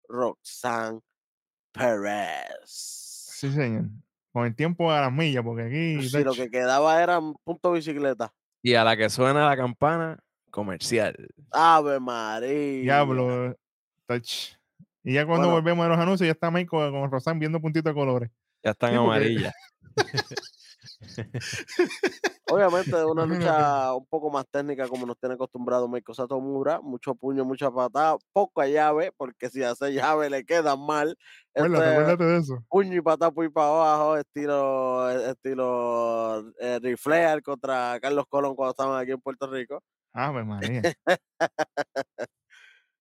Roxanne Perez. Sí, señor. Con el tiempo a las millas, porque aquí. Si lo que quedaba era un punto bicicleta. Y a la que suena la campana, comercial. Ave María. Diablo. tach. Y ya cuando Bueno. volvemos a los anuncios, ya está Mike con, Rosan viendo puntitos de colores. Ya están Sí, porque- amarillas. Obviamente de una lucha un poco más técnica como nos tiene acostumbrado Meiko Satomura. Mucho puño, mucha patada, poca llave, porque si hace llave le quedan mal. Acuérdate, Este, acuérdate de eso. puño y patada por para abajo, estilo, eh, estilo eh, Ric Flair contra Carlos Colón cuando estaban aquí en Puerto Rico. Ave María.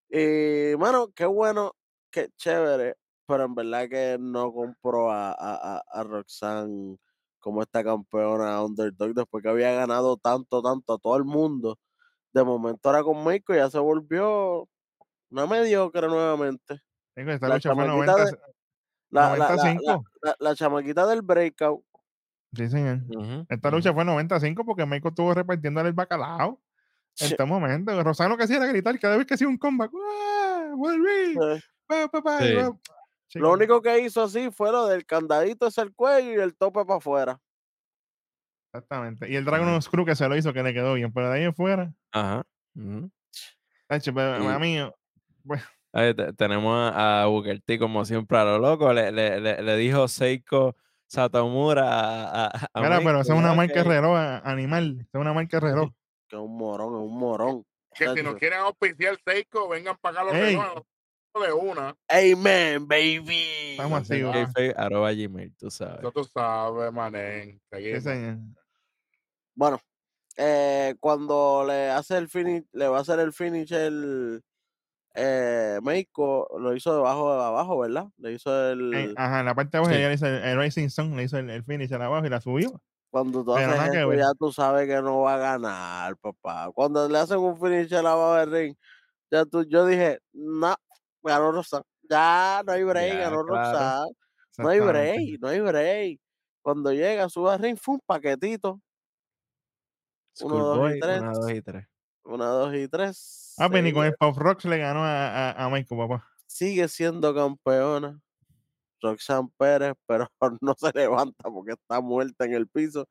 Y, mano, qué bueno, qué chévere, pero en verdad que no compró a, a, a, a Roxanne como esta campeona underdog después que había ganado tanto, tanto a todo el mundo. De momento ahora con México ya se volvió una mediocre nuevamente. Esta La lucha fue chamaquita 90, de- La, la, la, la, 95. la- la chamaquita del breakout. Sí, señor. Esta lucha fue 95 porque México estuvo repartiéndole el bacalao. En Sí. todo momento. Rosano lo que hacía era gritar cada vez que hacía un comeback. ¡Ah! ¡Volví! Lo único que hizo así fue lo del candadito es el cuello y el tope para afuera. Exactamente. Y el Dragon Screw que se lo hizo que le quedó bien. Pero de ahí en fuera. Ajá. ujú. tacho, pero Y- a. Ahí te- tenemos a, a Booker T como siempre a lo loco. Le, le, le, le dijo Seiko Satomura a, a, a Mira, pero Meiko, esa es una marca que- reloj a- animal. Esa es una marca reloj. Que es un morón, es un morón. Que si nos quieren auspiciar Seiko, vengan para acá los Ey. relojes de una. Amen, baby. Estamos así, va. Kayfabe, arroba gmail, tú sabes. Tú sabes, manen. Bueno, eh, cuando le hace el finish, le va a hacer el finish el eh, Meiko, lo hizo debajo de abajo, ¿verdad? Le hizo el. Ajá, en la parte de abajo Sí. ella le hizo el, el Racing Sun, le hizo el, el finish abajo y la subió. Cuando tú pero haces nada que eso, ver. ya tú sabes que no va a ganar, papá. Cuando le hacen un finish abajo del ring, ya tú, yo dije, no, ganó Roxanne. Ya no hay break, Ya, ganó claro. Roxanne. No hay break, no hay break. Cuando llega, sube al ring, fue un paquetito. Uno, dos y tres. una, dos y tres. Una, dos y tres. Ah, pero ni con el Pop Rocks le ganó a, a, a Michael, papá. sigue siendo campeona. Roxanne Pérez, pero no se levanta porque está muerta en el piso.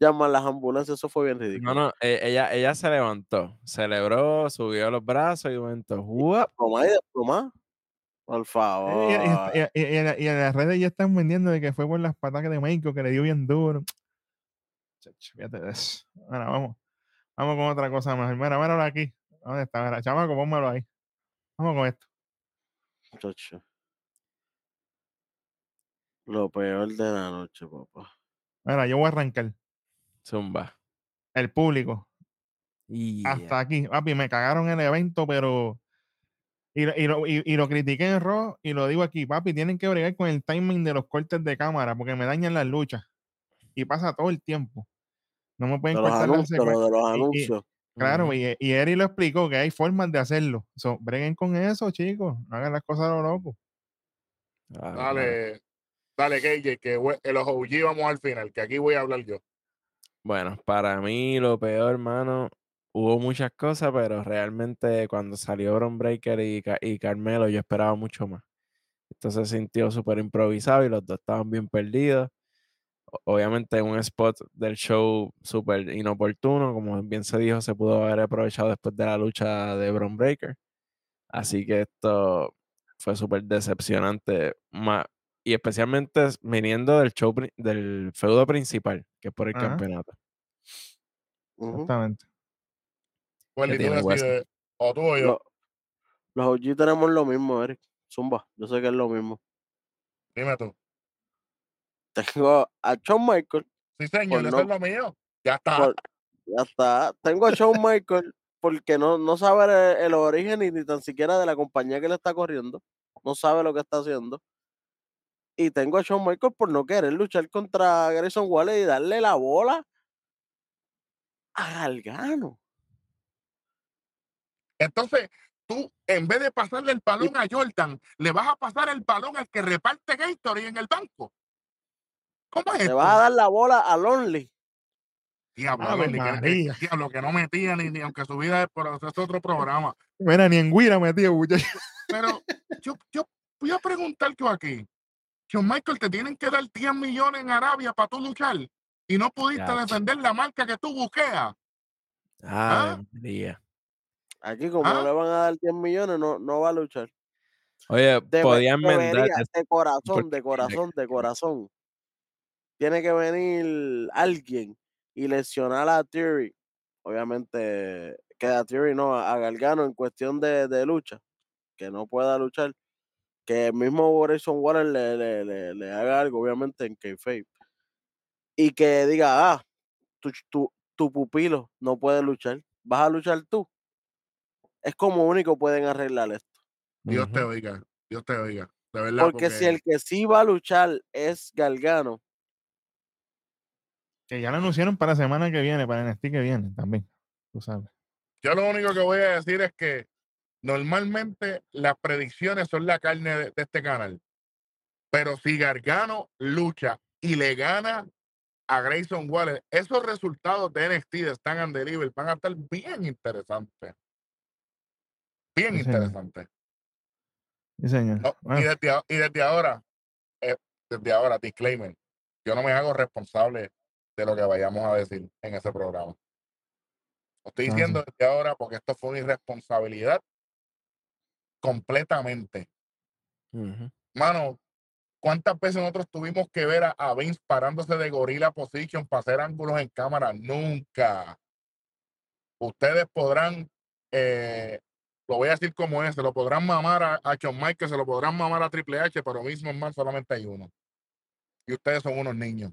Llaman las ambulancias, eso fue bien ridículo. No, no, e- ella, ella se levantó, celebró, subió los brazos y momento. Desplomá y desplomá. Por favor. Y, y- y- y- y en la- y en las redes ya están vendiendo de que fue por las patadas de Michael que le dio bien duro. Chacho, fíjate de eso. Bueno, vamos. Vamos con otra cosa más. Mira, míralo aquí. ¿Dónde está? Mira, chamaco, pónmelo ahí. Vamos con esto. Muchacho. Lo peor de la noche, papá. Mira, yo voy a arrancar. Zumba. El público. Y Hasta aquí. Papi, me cagaron el evento, pero. Y, lo- y, lo, y, y lo critiqué en Raw y lo digo aquí, papi, tienen que bregar con el timing de los cortes de cámara porque me dañan las luchas. Y pasa todo el tiempo. No me De pueden los cortar las anuncios, de los y- y- anuncios. Claro, Ujú. y, y Eri lo explicó que hay formas de hacerlo. So, breguen con eso, chicos. No hagan las cosas a lo loco. Claro. Dale, dale, KJ, que we- en los OG vamos al final, que aquí voy a hablar yo. Bueno, para mí lo peor, hermano, hubo muchas cosas, pero realmente cuando salió Bron Breaker y, y Carmelo, yo esperaba mucho más. Esto se sintió súper improvisado y los dos estaban bien perdidos. Obviamente un spot del show súper inoportuno, como bien se dijo, se pudo haber aprovechado después de la lucha de Bron Breaker. Así que esto fue súper decepcionante. Y especialmente es- viniendo del show del feudo principal, que es por el Ajá. campeonato. Exactamente. Wesley? decides, o tú o yo. Lo- los OG tenemos lo mismo, Eric. Zumba, yo sé que es lo mismo. Dime tú. Tengo a Shawn Michael, Sí, señor, Por eso no- es lo mío. Ya está. por- ya está. Tengo a Shawn Michael porque no, no sabe el, el origen ni, ni tan siquiera de la compañía que le está corriendo. No sabe lo que está haciendo. Y tengo a Shawn Michael por no querer luchar contra Grayson Waller y darle la bola a Gargano. Entonces, tú, en vez de pasarle el balón a Jordan, le vas a pasar el balón al que reparte Gatorade en el banco. ¿Cómo es Le esto? vas a dar la bola a Lonely. Diablo, que- diablo, que no metía ni, ni aunque su vida es por eso es otro programa. Mira, ni en Guira muchacho. Pero yo, yo voy a preguntar yo aquí. John Michael, te tienen que dar 10 millones en Arabia para tú luchar y no pudiste defender la marca que tú buqueas. ¿Ah? María. Aquí, como ¿Ah? no le van a dar 10 millones, no, no va a luchar. Oye, Debe- podían vender. de corazón, de corazón, de corazón. Tiene que venir alguien y lesionar a Theory. Obviamente, que a Theory no, a Gargano en cuestión de, de lucha, que no pueda luchar. Que el mismo Grayson Waller le, le, le, le haga algo, obviamente, en Kayfabe. Y que diga, ah, tu, tu, tu pupilo no puede luchar. ¿Vas a luchar tú? Es como único pueden arreglar esto. Dios te Ujú. oiga, Dios te oiga. De verdad. Porque si el que sí va a luchar es Gargano, Que ya lo anunciaron para la semana que viene, para NXT que viene también. Tú sabes. Yo lo único que voy a decir es que normalmente las predicciones son la carne de, de este canal. Pero si Gargano lucha y le gana a Grayson Waller, esos resultados de NXT de Stand and Deliver van a estar bien interesantes. Bien Sí, interesantes. Sí, señor. No, Bueno, y, desde, y desde ahora, eh, desde ahora, disclaimer, yo no me hago responsable de lo que vayamos a decir en ese programa. Lo estoy Ah, sí. diciendo desde ahora porque esto fue una irresponsabilidad completamente. Ujú. Mano, ¿cuántas veces nosotros tuvimos que ver a, a Vince parándose de gorilla position para hacer ángulos en cámara? Nunca. Ustedes podrán, eh, lo voy a decir como es, se lo podrán mamar a, a Shawn Michaels, se lo podrán mamar a Triple H, pero mismo en más solamente hay uno. Y ustedes son unos niños.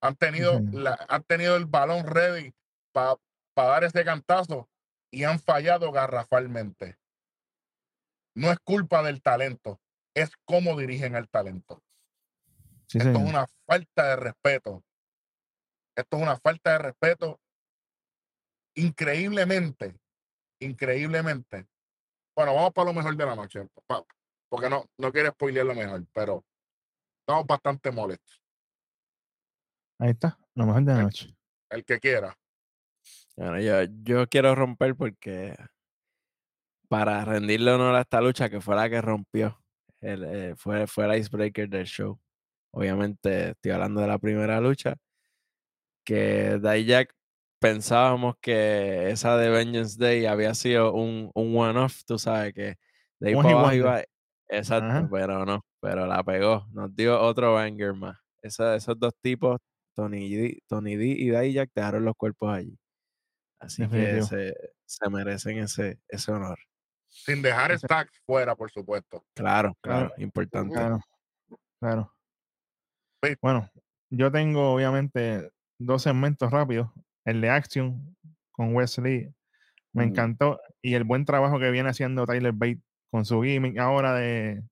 Han tenido, la- han tenido el balón ready para dar ese cantazo y han fallado garrafalmente. No es culpa del talento, es cómo dirigen el talento. sí, Esto señor. es una falta de respeto. Esto es una falta de respeto increíblemente, increíblemente. Bueno, vamos para lo mejor de la noche, porque no, no quiero spoilear lo mejor, pero estamos bastante molestos. Ahí está. Lo mejor de la noche. El que quiera. Bueno, yo, yo quiero romper porque para rendirle honor a esta lucha que fue la que rompió, el, eh, fue, fue el icebreaker del show. Obviamente estoy hablando de la primera lucha, que Dijak pensábamos que esa de Vengeance Day había sido un, un one-off, tú sabes que de ahí One para hit abajo wonder. iba, exacto, Ajá. pero no, pero la pegó, nos dio otro banger más. Esa- esos dos tipos, Tony D, Tony D y Dijak dejaron los cuerpos allí. Así que se, se merecen ese, ese honor. Sin dejar stacks fuera, por supuesto. Claro, Claro. claro, importante. Claro. Claro. Sí. Bueno, yo tengo obviamente dos segmentos rápidos. El de Action con Wesley me Mm. encantó. Y el buen trabajo que viene haciendo Tyler Bate con su gimmick ahora de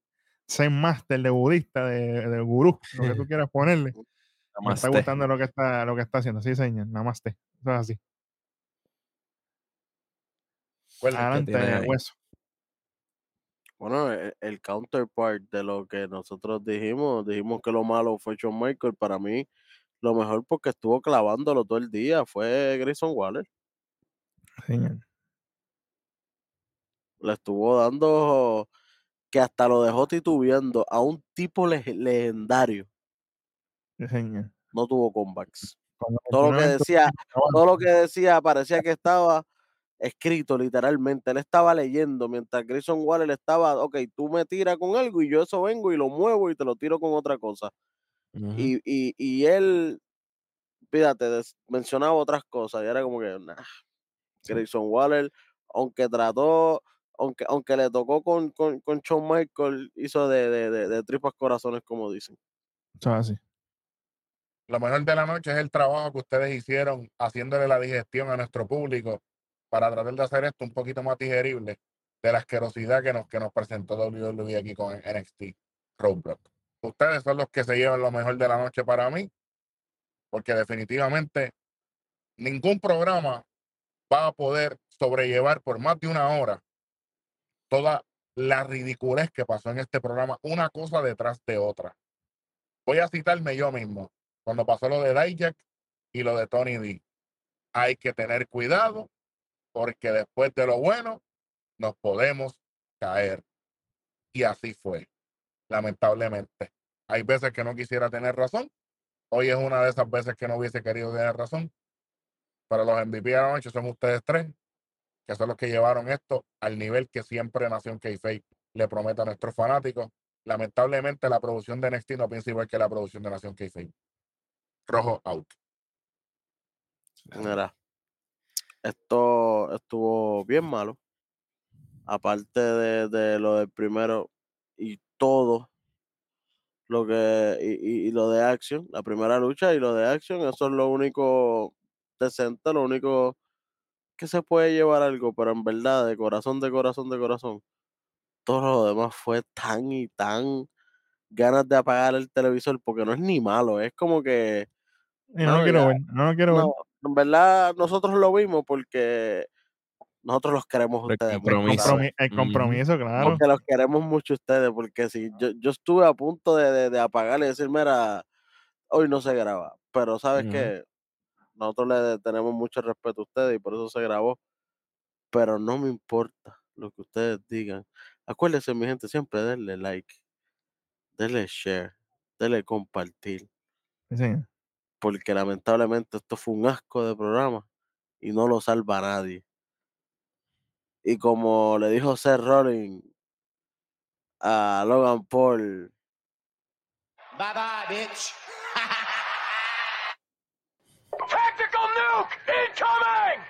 Zen Master, de budista, de, de gurú, lo que tú quieras ponerle. Me está gustando lo que está, lo que está haciendo. Sí, señor. Namaste. Eso es así. Adelante, hueso. Bueno, el, el counterpart de lo que nosotros dijimos, dijimos que lo malo fue Shawn Michael. Para mí, lo mejor porque estuvo clavándolo todo el día fue Grayson Waller. Señor. Le estuvo dando que hasta lo dejó titubeando a un tipo leg- legendario. Señor. No tuvo comebacks. Como Todo lo que decía, todo lo que decía parecía que estaba escrito literalmente. Él estaba leyendo mientras Grayson Waller estaba, ok, tú me tiras con algo y yo eso vengo y lo muevo y te lo tiro con otra cosa. Y, y, y él, fíjate, des- mencionaba otras cosas y era como que, nah, Grayson Waller, aunque trató, aunque, aunque le tocó con, con, con Shawn Michael, hizo de, de, de, de tripas corazones, como dicen. Eso es así. Lo mejor de la noche es el trabajo que ustedes hicieron haciéndole la digestión a nuestro público para tratar de hacer esto un poquito más digerible de la asquerosidad que nos, que nos presentó WWE aquí con NXT Roadblock. Ustedes son los que se llevan lo mejor de la noche para mí, porque definitivamente ningún programa va a poder sobrellevar por más de una hora toda la ridiculez que pasó en este programa, una cosa detrás de otra. Voy a citarme yo mismo, cuando pasó lo de Dijak y lo de Tony D. Hay que tener cuidado porque después de lo bueno nos podemos caer. Y así fue, lamentablemente. Hay veces que no quisiera tener razón. Hoy es una de esas veces que no hubiese querido tener razón. Pero los MVP de la noche son ustedes tres, que son los que llevaron esto al nivel que siempre Nación k le promete a nuestros fanáticos. Lamentablemente la producción de NXT no piensa igual que la producción de Nación k Rojo out. Mira, esto estuvo bien malo. Aparte de, de lo del primero y todo lo que y, y- y lo de Action, la primera lucha y lo de Action, eso es lo único decente, lo único que se puede llevar algo, pero en verdad, de corazón, de corazón, de corazón, todo lo demás fue tan y tan ganas de apagar el televisor porque no es ni malo, es como que no lo quiero ver, no lo quiero ver. No, en verdad nosotros lo vimos porque nosotros los queremos a El ustedes. mucho, compromiso. el compromiso, claro. Porque los queremos mucho a ustedes, porque si yo, yo estuve a punto de, de, de apagar y decir, mira, hoy no se graba, pero sabes que nosotros le tenemos mucho respeto a ustedes y por eso se grabó, pero no me importa lo que ustedes digan. Acuérdense, mi gente, siempre denle like, denle share, denle compartir, Sí, señor. Porque lamentablemente esto fue un asco de programa y no lo salva nadie. Y como le dijo Seth Rollins a Logan Paul, Bye bye, bitch. Tactical nuke incoming!